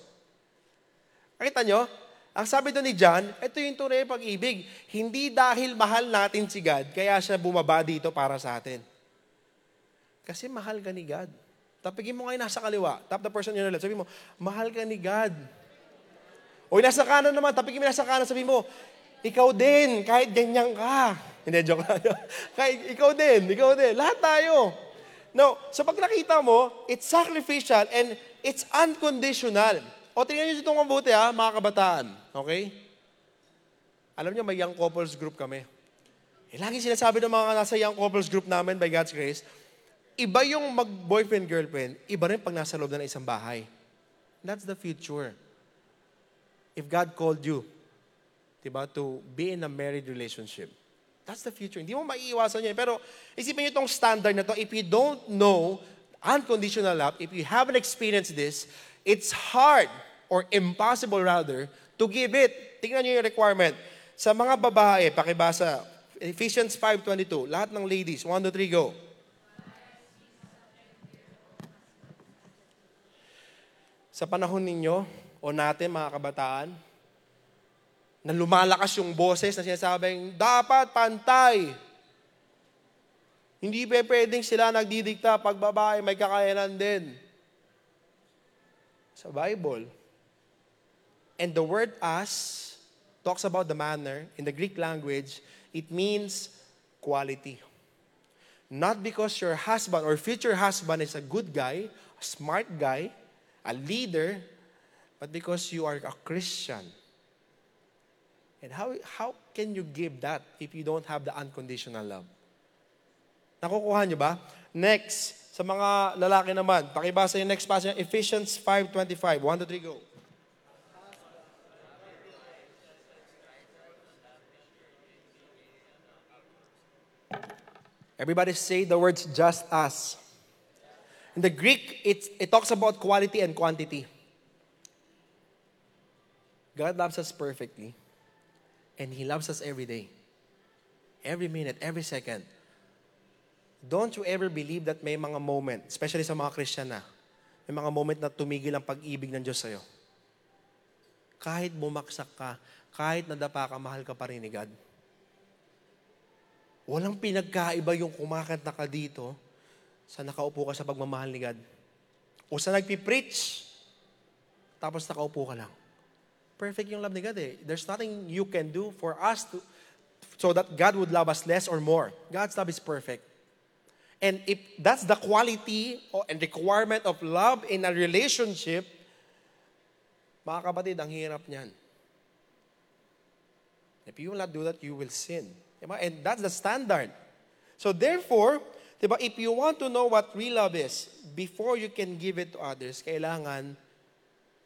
Nakita nyo? Ang sabi doon ni John, ito yung tunay pag-ibig. Hindi dahil mahal natin si God, kaya siya bumaba dito para sa atin. Kasi mahal ka ni God. Tapigin mo ngayon nasa kaliwa. Tap the person in your. Sabi mo, mahal ka ni God. O nasa kanan naman, tapigin mo nasa kanan. Sabi mo, ikaw din, kahit ganyan ka. Hindi, joke lang. kahit ikaw din, ikaw din. Lahat tayo. No, so pag nakita mo, it's sacrificial and it's unconditional. O tingnan nyo itong mabuti ha, mga kabataan. Okay? Alam nyo, may young couples group kami. Eh, lagi sinasabi ng mga nasa young couples group namin by God's grace, iba yung mag-boyfriend, girlfriend, iba rin pag nasa loob na ng isang bahay. That's the future. If God called you, diba, to be in a married relationship, that's the future. Hindi mo maiiwasan yan. Pero isipin nyo itong standard na to, if you don't know unconditional love, if you haven't experienced this, it's hard or impossible rather to give it. Tingnan nyo yung requirement. Sa mga babae, pakibasa, Ephesians 5.22, lahat ng ladies, 1, 2, 3, go. Sa panahon ninyo, o natin mga kabataan, na lumalakas yung boses na sinasabing, dapat pantay. Hindi pa pwedeng sila nagdidikta pag babae may kakayanan din. Sa Bible. And the word as talks about the manner. In the Greek language, it means quality. Not because your husband or future husband is a good guy, a smart guy, a leader, but because you are a Christian. And how, how can you give that if you don't have the unconditional love? Nakukuha niyo ba? Next, sa mga lalaki naman, pakibasa yung next passage, Ephesians 5.25. 1 to 3, go. Everybody say the words just as. In the Greek, it, it talks about quality and quantity. God loves us perfectly. And He loves us every day. Every minute, every second. Don't you ever believe that may mga moment, especially sa mga Christian na, may mga moment na tumigil ang pag-ibig ng Diyos sa'yo. Kahit bumaksak ka, kahit nadapa ka, mahal ka pa rin ni God. Walang pinagkaiba yung kumakanta ka dito sa nakaupo ka sa pagmamahal ni God. O sa nagpipreach, tapos nakaupo ka lang. Perfect yung love ni God eh. There's nothing you can do for us to, so that God would love us less or more. God's love is perfect. And if that's the quality and requirement of love in a relationship, mga kapatid, ang hirap niyan. If you will not do that, you will sin. Diba? And that's the standard. So therefore, diba, if you want to know what real love is, before you can give it to others, kailangan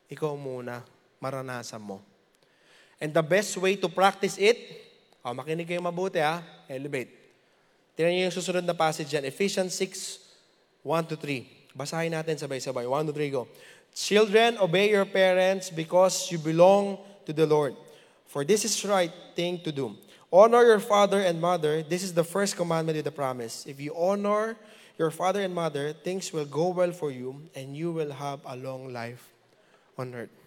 ikaw muna maranasan mo. And the best way to practice it, oh, makinig kayo mabuti ha, elevate. Tingnan niyo yung susunod na passage yan, Ephesians 6, 1 to 3. Basahin natin sabay-sabay. 1 to 3, go. Children, obey your parents because you belong to the Lord. For this is right thing to do. Honor your father and mother. This is the first commandment with the promise. If you honor your father and mother, things will go well for you and you will have a long life on earth.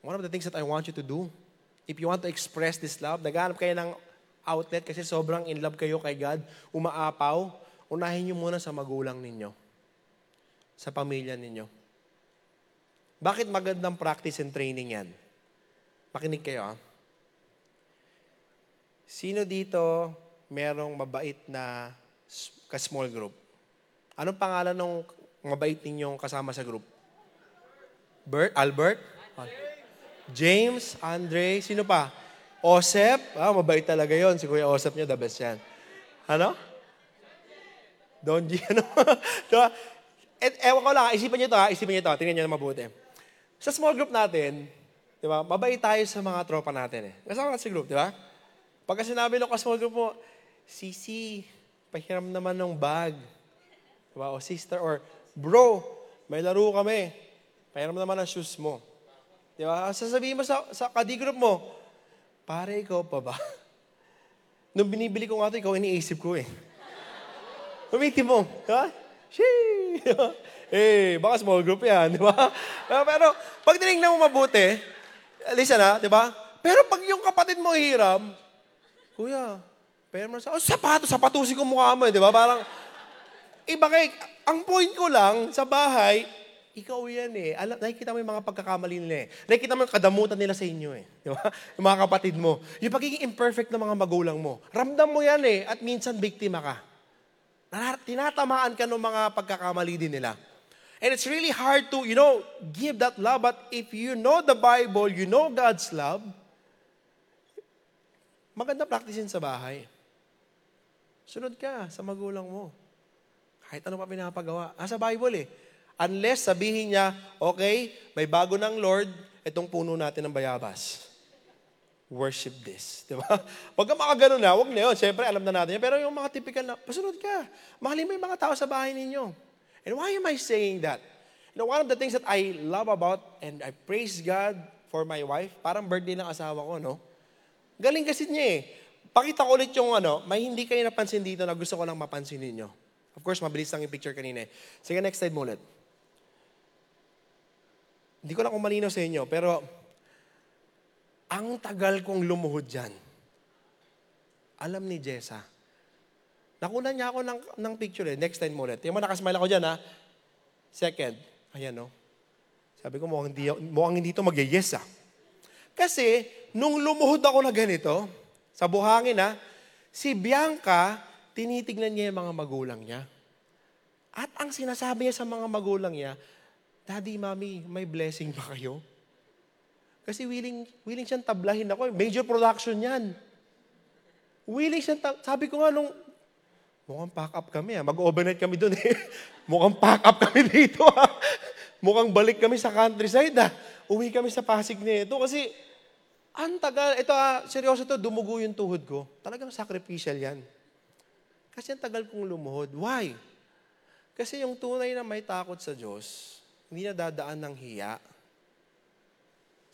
One of the things that I want you to do, if you want to express this love, naghanap kayo ng outlet kasi sobrang in love kayo kay God, umaapaw, unahin niyo muna sa magulang ninyo. Sa pamilya ninyo. Bakit magandang practice and training yan? Makinig kayo ah. Sino dito merong mabait na ka-small group? Anong pangalan ng mabait ninyong kasama sa group? Bert? Albert? James? Andre? Sino pa? Osep? Ah, mabait talaga yon Si Kuya Osep niya, the best yan. Ano? Don G, ano? diba? Et, ewan ko lang, isipan niyo to ha, isipan niyo to, tingnan niyo na mabuti. Sa small group natin, di ba, mabait tayo sa mga tropa natin eh. Kasama natin sa group, di ba? Pagka sinabi ng small group mo, Sisi, pahiram naman ng bag. Di? O sister, or bro, may laro kami. Pahiram naman ng shoes mo. Di ba? Sasabihin mo sa, sa kadigroup mo, pare, ikaw pa ba? Nung binibili ko nga ito, ikaw iniisip ko eh. Umitim mo. Di ba? Shee! eh, baka small group yan, di ba? Ah, Pero pag tinignan mo mabuti, listen na, di ba? Pero pag yung kapatid mo hiram, Kuya, pero sa, oh, sapato, sapatusin ko mukha mo eh, di ba? Parang, iba kay, ang point ko lang, sa bahay, ikaw yan eh. Alam, nakikita mo yung mga pagkakamali nila eh. Nakikita mo yung kadamutan nila sa inyo eh. Di ba? Yung mga kapatid mo. Yung pagiging imperfect ng mga magulang mo. Ramdam mo yan eh. At minsan, biktima ka. Tinatamaan ka ng mga pagkakamali din nila. And it's really hard to, you know, give that love. But if you know the Bible, you know God's love, maganda practicein sa bahay. Sunod ka sa magulang mo. Kahit ano pa pinapagawa. Ah, sa Bible eh. Unless sabihin niya, okay, may bago ng Lord, itong puno natin ng bayabas. Worship this. Di ba? Huwag ka makagano na, huwag na yun. Siyempre, alam na natin yan. Pero yung mga typical na, pasunod ka. Mahalin mo yung mga tao sa bahay ninyo. And why am I saying that? You know, one of the things that I love about and I praise God for my wife, parang birthday ng asawa ko, no? Galing kasi niya eh. Pakita ko ulit yung ano, may hindi kayo napansin dito na gusto ko lang mapansin ninyo. Of course, mabilis lang yung picture kanina eh. Sige, next slide mo ulit. Hindi ko lang kung malinaw sa inyo, pero ang tagal kong lumuhod dyan. Alam ni Jessa. Nakunan niya ako ng, ng picture eh. Next time mo ulit. Yung mo, nakasmile ako dyan ha. Second. Ayan no. Sabi ko, mukhang hindi, mukhang hindi ito mag-yes ah. Kasi, nung lumuhod ako na ganito, sa buhangin ha, si Bianca, tinitignan niya yung mga magulang niya. At ang sinasabi niya sa mga magulang niya, Daddy, Mommy, may blessing ba kayo? Kasi willing, willing siyang tablahin ako. Major production yan. Willing siyang, tab- sabi ko nga nung, mukhang pack up kami ha. Mag-overnight kami doon eh. mukhang pack up kami dito ha. Mukhang balik kami sa countryside ha. Uwi kami sa Pasig nito kasi ang tagal, ito ah, seryoso to, dumugo yung tuhod ko. Talagang sacrificial yan. Kasi ang tagal kong lumuhod. Why? Kasi yung tunay na may takot sa Diyos, hindi na dadaan ng hiya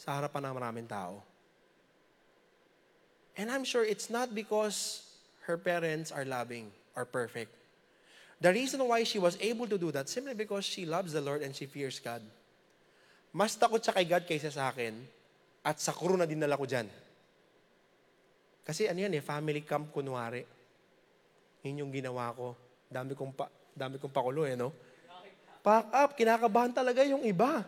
sa harapan ng maraming tao. And I'm sure it's not because her parents are loving or perfect. The reason why she was able to do that, simply because she loves the Lord and she fears God. Mas takot siya kay God kaysa sa akin at sa crew na dinala ko dyan. Kasi ano yan eh, family camp kunwari. Yun yung ginawa ko. Dami kong, pa, dami kong pakulo eh, no? Pack up, kinakabahan talaga yung iba.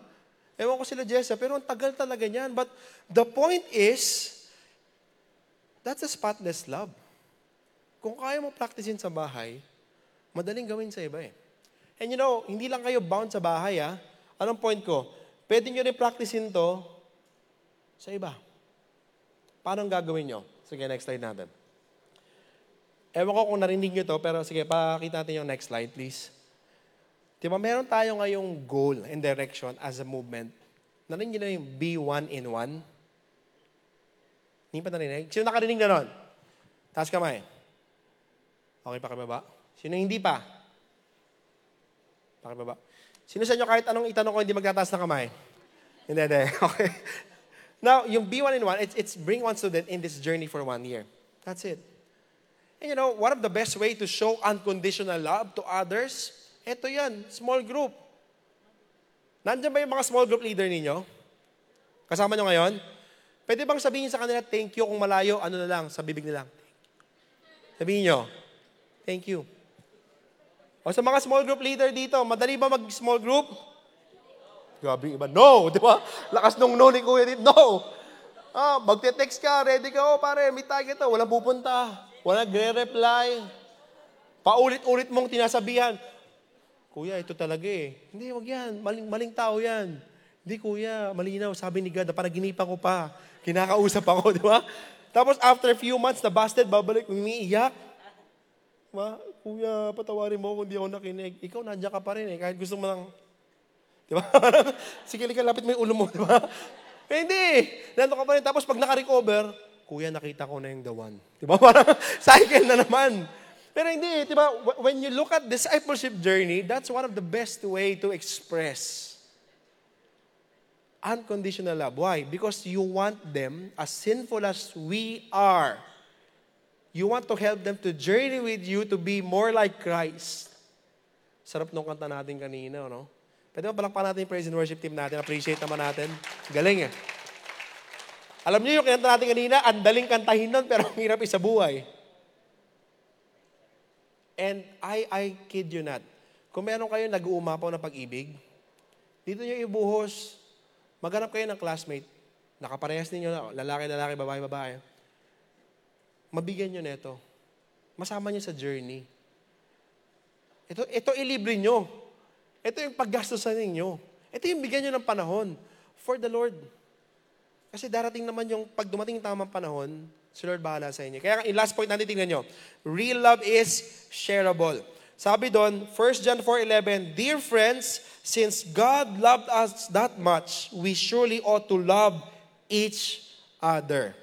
Ewan ko sila Jessa, pero ang tagal talaga niyan. But the point is, that's a spotless love. Kung kaya mo practicein sa bahay, madaling gawin sa iba eh. And you know, hindi lang kayo bound sa bahay ah. Anong point ko? Pwede nyo rin practicein to sa iba. Paano gagawin nyo? Sige, next slide natin. Ewan ko kung narinig nyo to, pero sige, pakita natin yung next slide, please. Di ba, meron tayo ngayong goal and direction as a movement. Narinig nyo na yung be one in one? Hindi pa narinig? Sino nakarinig na nun? Taas kamay. Okay pa ba? Sino hindi pa? Pakibaba. Sino sa inyo kahit anong itanong ko hindi magtataas ng kamay? Hindi, hindi. Okay. Now, yung be one in one, it's, it's bring one student in this journey for one year. That's it. And you know, one of the best way to show unconditional love to others, eto yan, small group. Nandiyan ba yung mga small group leader ninyo? Kasama nyo ngayon? Pwede bang sabihin sa kanila, thank you kung malayo, ano na lang, sa bibig nila. Sabihin nyo, thank you. O sa mga small group leader dito, madali ba mag-small group? Grabe iba. No, di ba? Lakas nung no ni Kuya dito. No. Ah, magte-text ka, ready ka, oh pare, may tag ito. Walang pupunta. Walang gre-reply. Paulit-ulit mong tinasabihan. Kuya, ito talaga eh. Hindi, wag yan. Maling, maling tao yan. Hindi, kuya, malinaw. Sabi ni God, napanaginipan ko pa. Kinakausap ako, di ba? Tapos after a few months, na-busted, babalik, umiiyak. Ma, kuya, patawarin mo kung di ako nakinig. Ikaw, nandiyan ka pa rin eh. Kahit gusto mo lang, di ba? Sige, lika, lapit mo yung ulo mo, di ba? Eh, hindi. Nandun ka pa rin. Tapos pag naka-recover, kuya, nakita ko na yung the one. Di ba? Parang cycle na naman. Pero hindi, di ba? wh- When you look at discipleship journey, that's one of the best way to express unconditional love. Why? Because you want them, as sinful as we are, you want to help them to journey with you to be more like Christ. Sarap nung kanta natin kanina, no? Pwede mo palakpan natin yung praise and worship team natin. Appreciate naman natin. Galing eh. Alam niyo yung kinanta natin kanina, ang daling kantahin nun, pero ang hirap isa buhay. And I, I kid you not. Kung meron kayo nag-uumapaw na pag-ibig, dito nyo ibuhos, maghanap kayo ng classmate, nakaparehas ninyo lalaki, lalaki, babae, babae. Mabigyan nyo neto. Masama nyo sa journey. Ito, ito ilibre nyo. Ito yung paggastosan ninyo. Ito yung bigyan nyo ng panahon for the Lord. Kasi darating naman yung pag dumating tamang panahon, si Lord bahala sa inyo. Kaya in last point natin tingnan nyo, real love is shareable. Sabi doon, 1 John 4.11, Dear friends, since God loved us that much, we surely ought to love each other.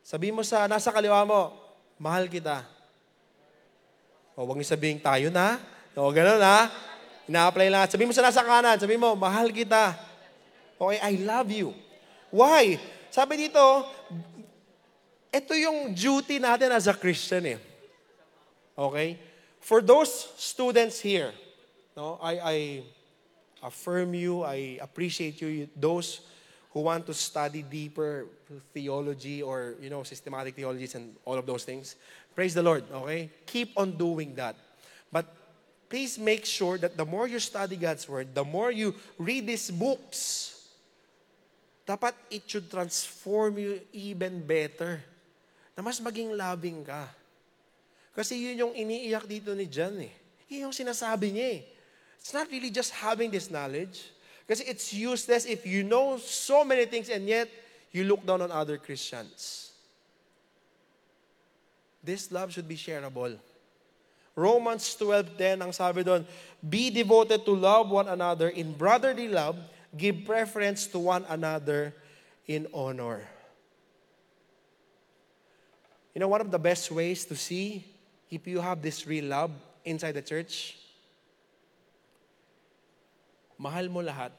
Sabi mo sa nasa kaliwa mo, mahal kita. O, huwag niyo sabihin tayo na. O, ganun ha. Ina-apply lang. Sabi mo sa nasa kanan, sabi mo, mahal kita. Okay, I love you. Why? Sabi dito, ito yung duty natin as a Christian eh. Okay? For those students here, no, I, I affirm you, I appreciate you, those who want to study deeper theology or, you know, systematic theologies and all of those things. Praise the Lord, okay? Keep on doing that. But please make sure that the more you study God's Word, the more you read these books, dapat it should transform you even better. Na mas maging loving ka. Kasi yun yung iniiyak dito ni John eh. Yun yung sinasabi niya eh. It's not really just having this knowledge. Kasi it's useless if you know so many things and yet you look down on other Christians. This love should be shareable. Romans 12.10, ang sabi doon, Be devoted to love one another in brotherly love, give preference to one another in honor. You know, one of the best ways to see if you have this real love inside the church, mahal mo lahat.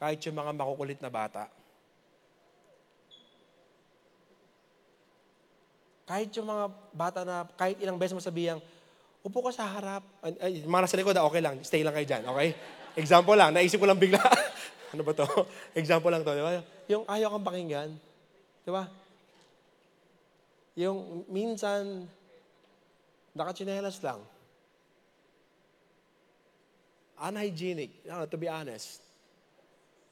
Kahit yung mga makukulit na bata. Kahit yung mga bata na, kahit ilang beses mo sabihan, upo ka sa harap. Ay, mga nasa likod, ah, okay lang, stay lang kayo dyan, okay? Example lang, naisip ko lang bigla. ano ba to? Example lang to, di ba? Yung ayaw kang pakinggan, di ba? Yung minsan, Nakachinelas lang. Unhygienic, uh, to be honest.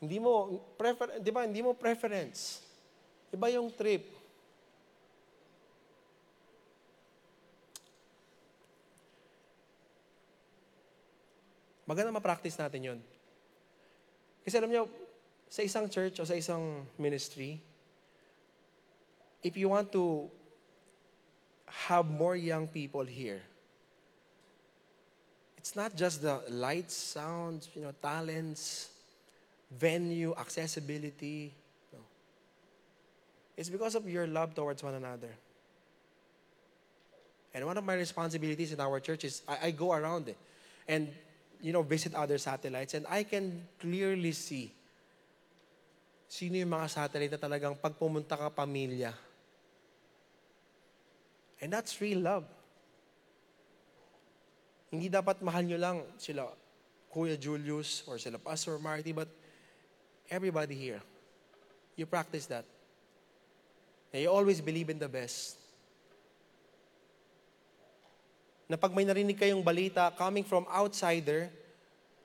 Hindi mo, prefer, di ba, hindi mo preference. Iba yung trip. Maganda ma-practice natin yon. Kasi alam niyo, sa isang church o sa isang ministry, if you want to have more young people here. It's not just the lights, sounds, you know, talents, venue, accessibility. No. It's because of your love towards one another. And one of my responsibilities in our church is I, I go around it and you know visit other satellites and I can clearly see sino yung mga satellite na talagang pag pumunta ka pamilya, And that's real love. Hindi dapat mahal nyo lang sila Kuya Julius or sila Pastor Marty, but everybody here. You practice that. And you always believe in the best. Na pag may narinig kayong balita coming from outsider,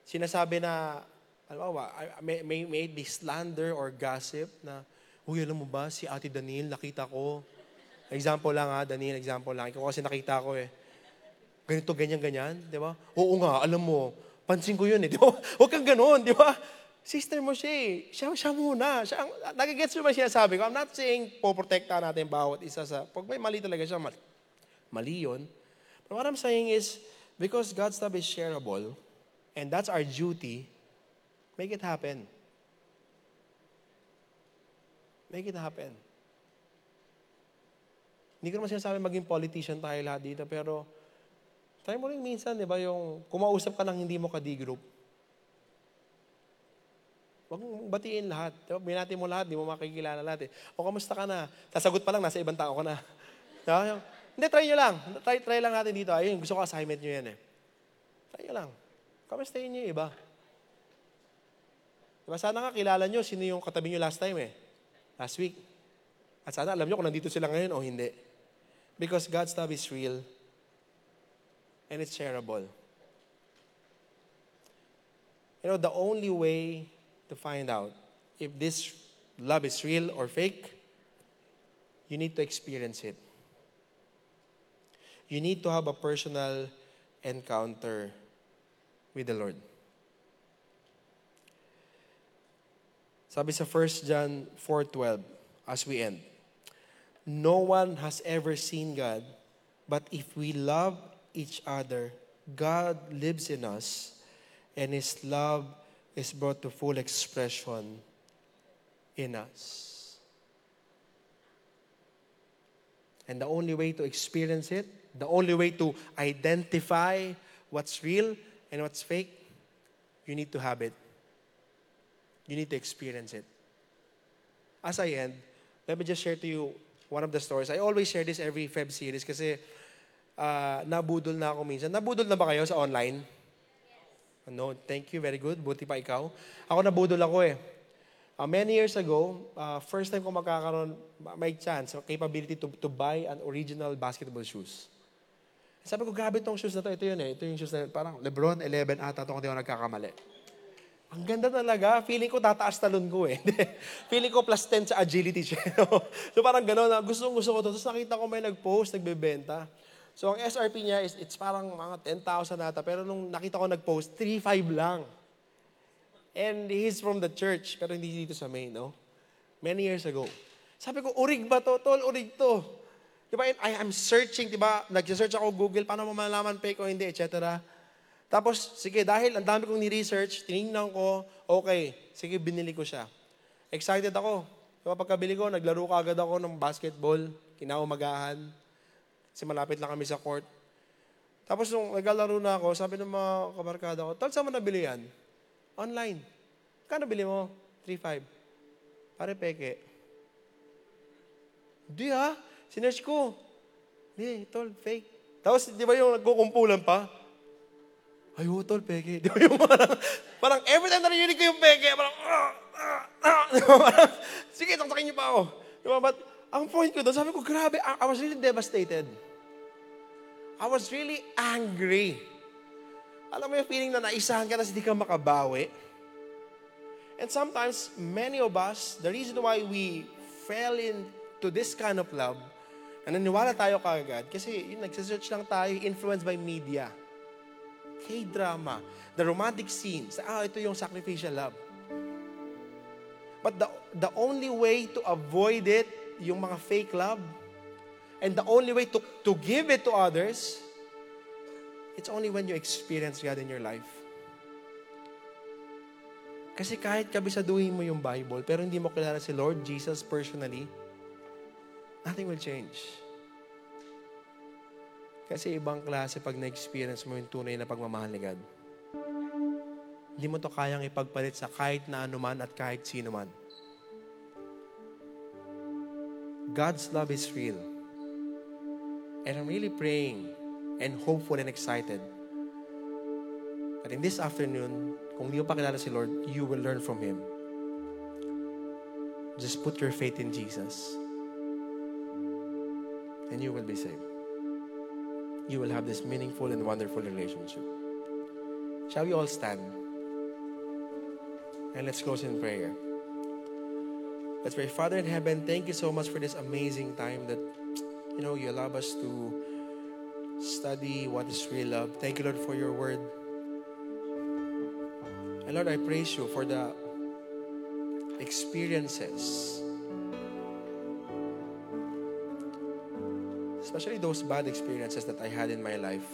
sinasabi na, alam mo ba, may, may, may this slander or gossip na, Uy, alam mo ba, si Ate Daniel, nakita ko, Example lang ha, Daniel, example lang. Ikaw kasi nakita ko eh. Ganito, ganyan, ganyan, di ba? Oo nga, alam mo, pansin ko yun eh, di ba? Huwag kang ganun, di ba? Sister mo siya eh. Siya, siya muna. Siya, nagigets mo ba sinasabi ko? I'm not saying poprotekta natin bawat isa sa, pag may mali talaga siya, mali, mali yun. But what I'm saying is, because God's love is shareable, and that's our duty, make it happen. Make it happen. Hindi ko naman sinasabi maging politician tayo lahat dito, pero try mo rin minsan, di ba, yung kumausap ka ng hindi mo ka-D group. Huwag mong batiin lahat. Diba? Binati mo lahat, di mo makikilala lahat eh. O kamusta ka na? Sasagot pa lang, nasa ibang tao ka na. Diba? Hindi, try nyo lang. Try, try lang natin dito. Ayun, gusto ko assignment nyo yan eh. Try nyo lang. Kamustahin nyo yung iba. Diba, sana nga kilala nyo sino yung katabi nyo last time eh. Last week. At sana alam nyo kung nandito sila ngayon o hindi. Because God's love is real and it's shareable. You know, the only way to find out if this love is real or fake, you need to experience it. You need to have a personal encounter with the Lord. Sabi sa 1 John 4.12, as we end, No one has ever seen God, but if we love each other, God lives in us, and His love is brought to full expression in us. And the only way to experience it, the only way to identify what's real and what's fake, you need to have it. You need to experience it. As I end, let me just share to you one of the stories. I always share this every Feb series kasi uh, nabudol na ako minsan. Nabudol na ba kayo sa online? No, thank you, very good. Buti pa ikaw. Ako nabudol ako eh. Uh, many years ago, uh, first time ko magkakaroon, may chance, capability to, to buy an original basketball shoes. Sabi ko, grabe tong shoes na to. Ito yun eh. Ito yung shoes na parang Lebron 11 ata ito kung di ako nagkakamali. Ang ganda talaga. Feeling ko tataas talon ko eh. Feeling ko plus 10 sa agility siya. so parang gano'n. Gusto, gusto ko to. Tapos nakita ko may nag-post, nagbebenta. So ang SRP niya is it's parang mga 10,000 nata. Pero nung nakita ko nag-post, 3,500 lang. And he's from the church. Pero hindi dito sa main, no? Many years ago. Sabi ko, urig ba to? Tol, urig to. Diba? I, I'm searching, diba? Nag-search ako Google, paano mo malalaman fake o hindi, etc. Tapos, sige, dahil ang dami kong ni-research, tinignan ko, okay, sige, binili ko siya. Excited ako. So, pagkabili ko, naglaro ka agad ako ng basketball, kinaumagahan. Kasi malapit lang kami sa court. Tapos nung naglalaro na ako, sabi ng mga kabarkada ko, Tol, saan mo nabili yan? Online. Kano bili mo? 3.5. Pare peke. Di ha? Sinerch ko. Di, tol, fake. Tapos, di ba yung nagkukumpulan pa? Ay, oh, tol, peke. Di ba yung parang, parang every time narinig ko yung peke, parang, ah, ah, ah. sige, taktakin niyo pa ako. Di ba? But, ang point ko doon, sabi ko, grabe, I, I was really devastated. I was really angry. Alam mo yung feeling na naisahan ka na hindi ka makabawi? And sometimes, many of us, the reason why we fell into this kind of love, na naniwala tayo kagad, kasi yun, nagsisearch lang tayo, influenced by media. K-drama, the romantic scenes. Ah, ito yung sacrificial love. But the, the only way to avoid it, yung mga fake love, and the only way to, to give it to others, it's only when you experience God in your life. Kasi kahit kabisaduhin mo yung Bible, pero hindi mo kilala si Lord Jesus personally, nothing will change. Kasi ibang klase pag na-experience mo yung tunay na pagmamahal ni God. Hindi mo to kayang ipagpalit sa kahit na anuman at kahit sino man. God's love is real. And I'm really praying and hopeful and excited that in this afternoon, kung hindi mo pa si Lord, you will learn from Him. Just put your faith in Jesus and you will be saved. You will have this meaningful and wonderful relationship. Shall we all stand? And let's close in prayer. Let's pray. Father in heaven, thank you so much for this amazing time that, you know, you allow us to study what is real love. Thank you, Lord, for your word. And Lord, I praise you for the experiences, especially those bad experiences that I had in my life.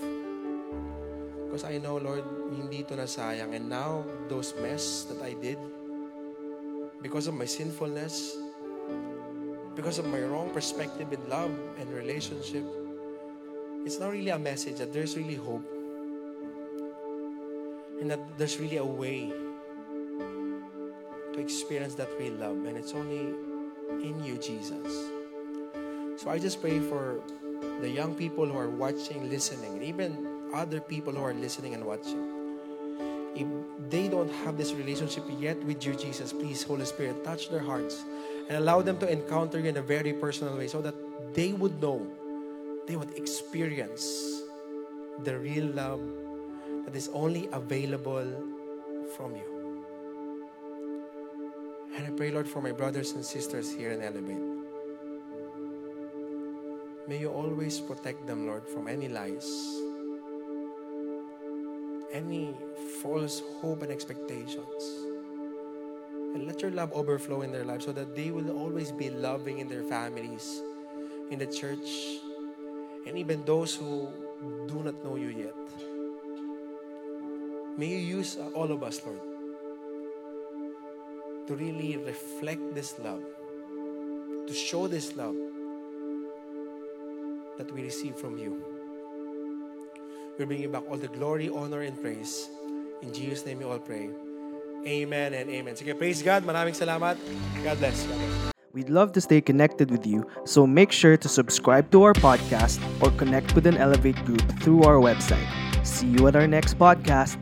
Because I know, Lord, hindi ito nasayang. And now, those mess that I did, because of my sinfulness, because of my wrong perspective in love and relationship, it's not really a message that there's really hope. And that there's really a way to experience that real love. And it's only in you, Jesus. So I just pray for the young people who are watching, listening, even other people who are listening and watching. If they don't have this relationship yet with you, Jesus, please, Holy Spirit, touch their hearts and allow them to encounter you in a very personal way so that they would know, they would experience the real love that is only available from you. And I pray, Lord, for my brothers and sisters here in Elevate. May you always protect them, Lord, from any lies, any false hope and expectations. And let your love overflow in their lives so that they will always be loving in their families, in the church, and even those who do not know you yet. May you use uh, all of us, Lord, to really reflect this love, to show this love that we receive from you. We bring you back all the glory, honor, and praise. In Jesus' name we all pray. Amen and amen. Sige, praise God. Maraming salamat. God bless. God bless. We'd love to stay connected with you, so make sure to subscribe to our podcast or connect with an Elevate group through our website. See you at our next podcast.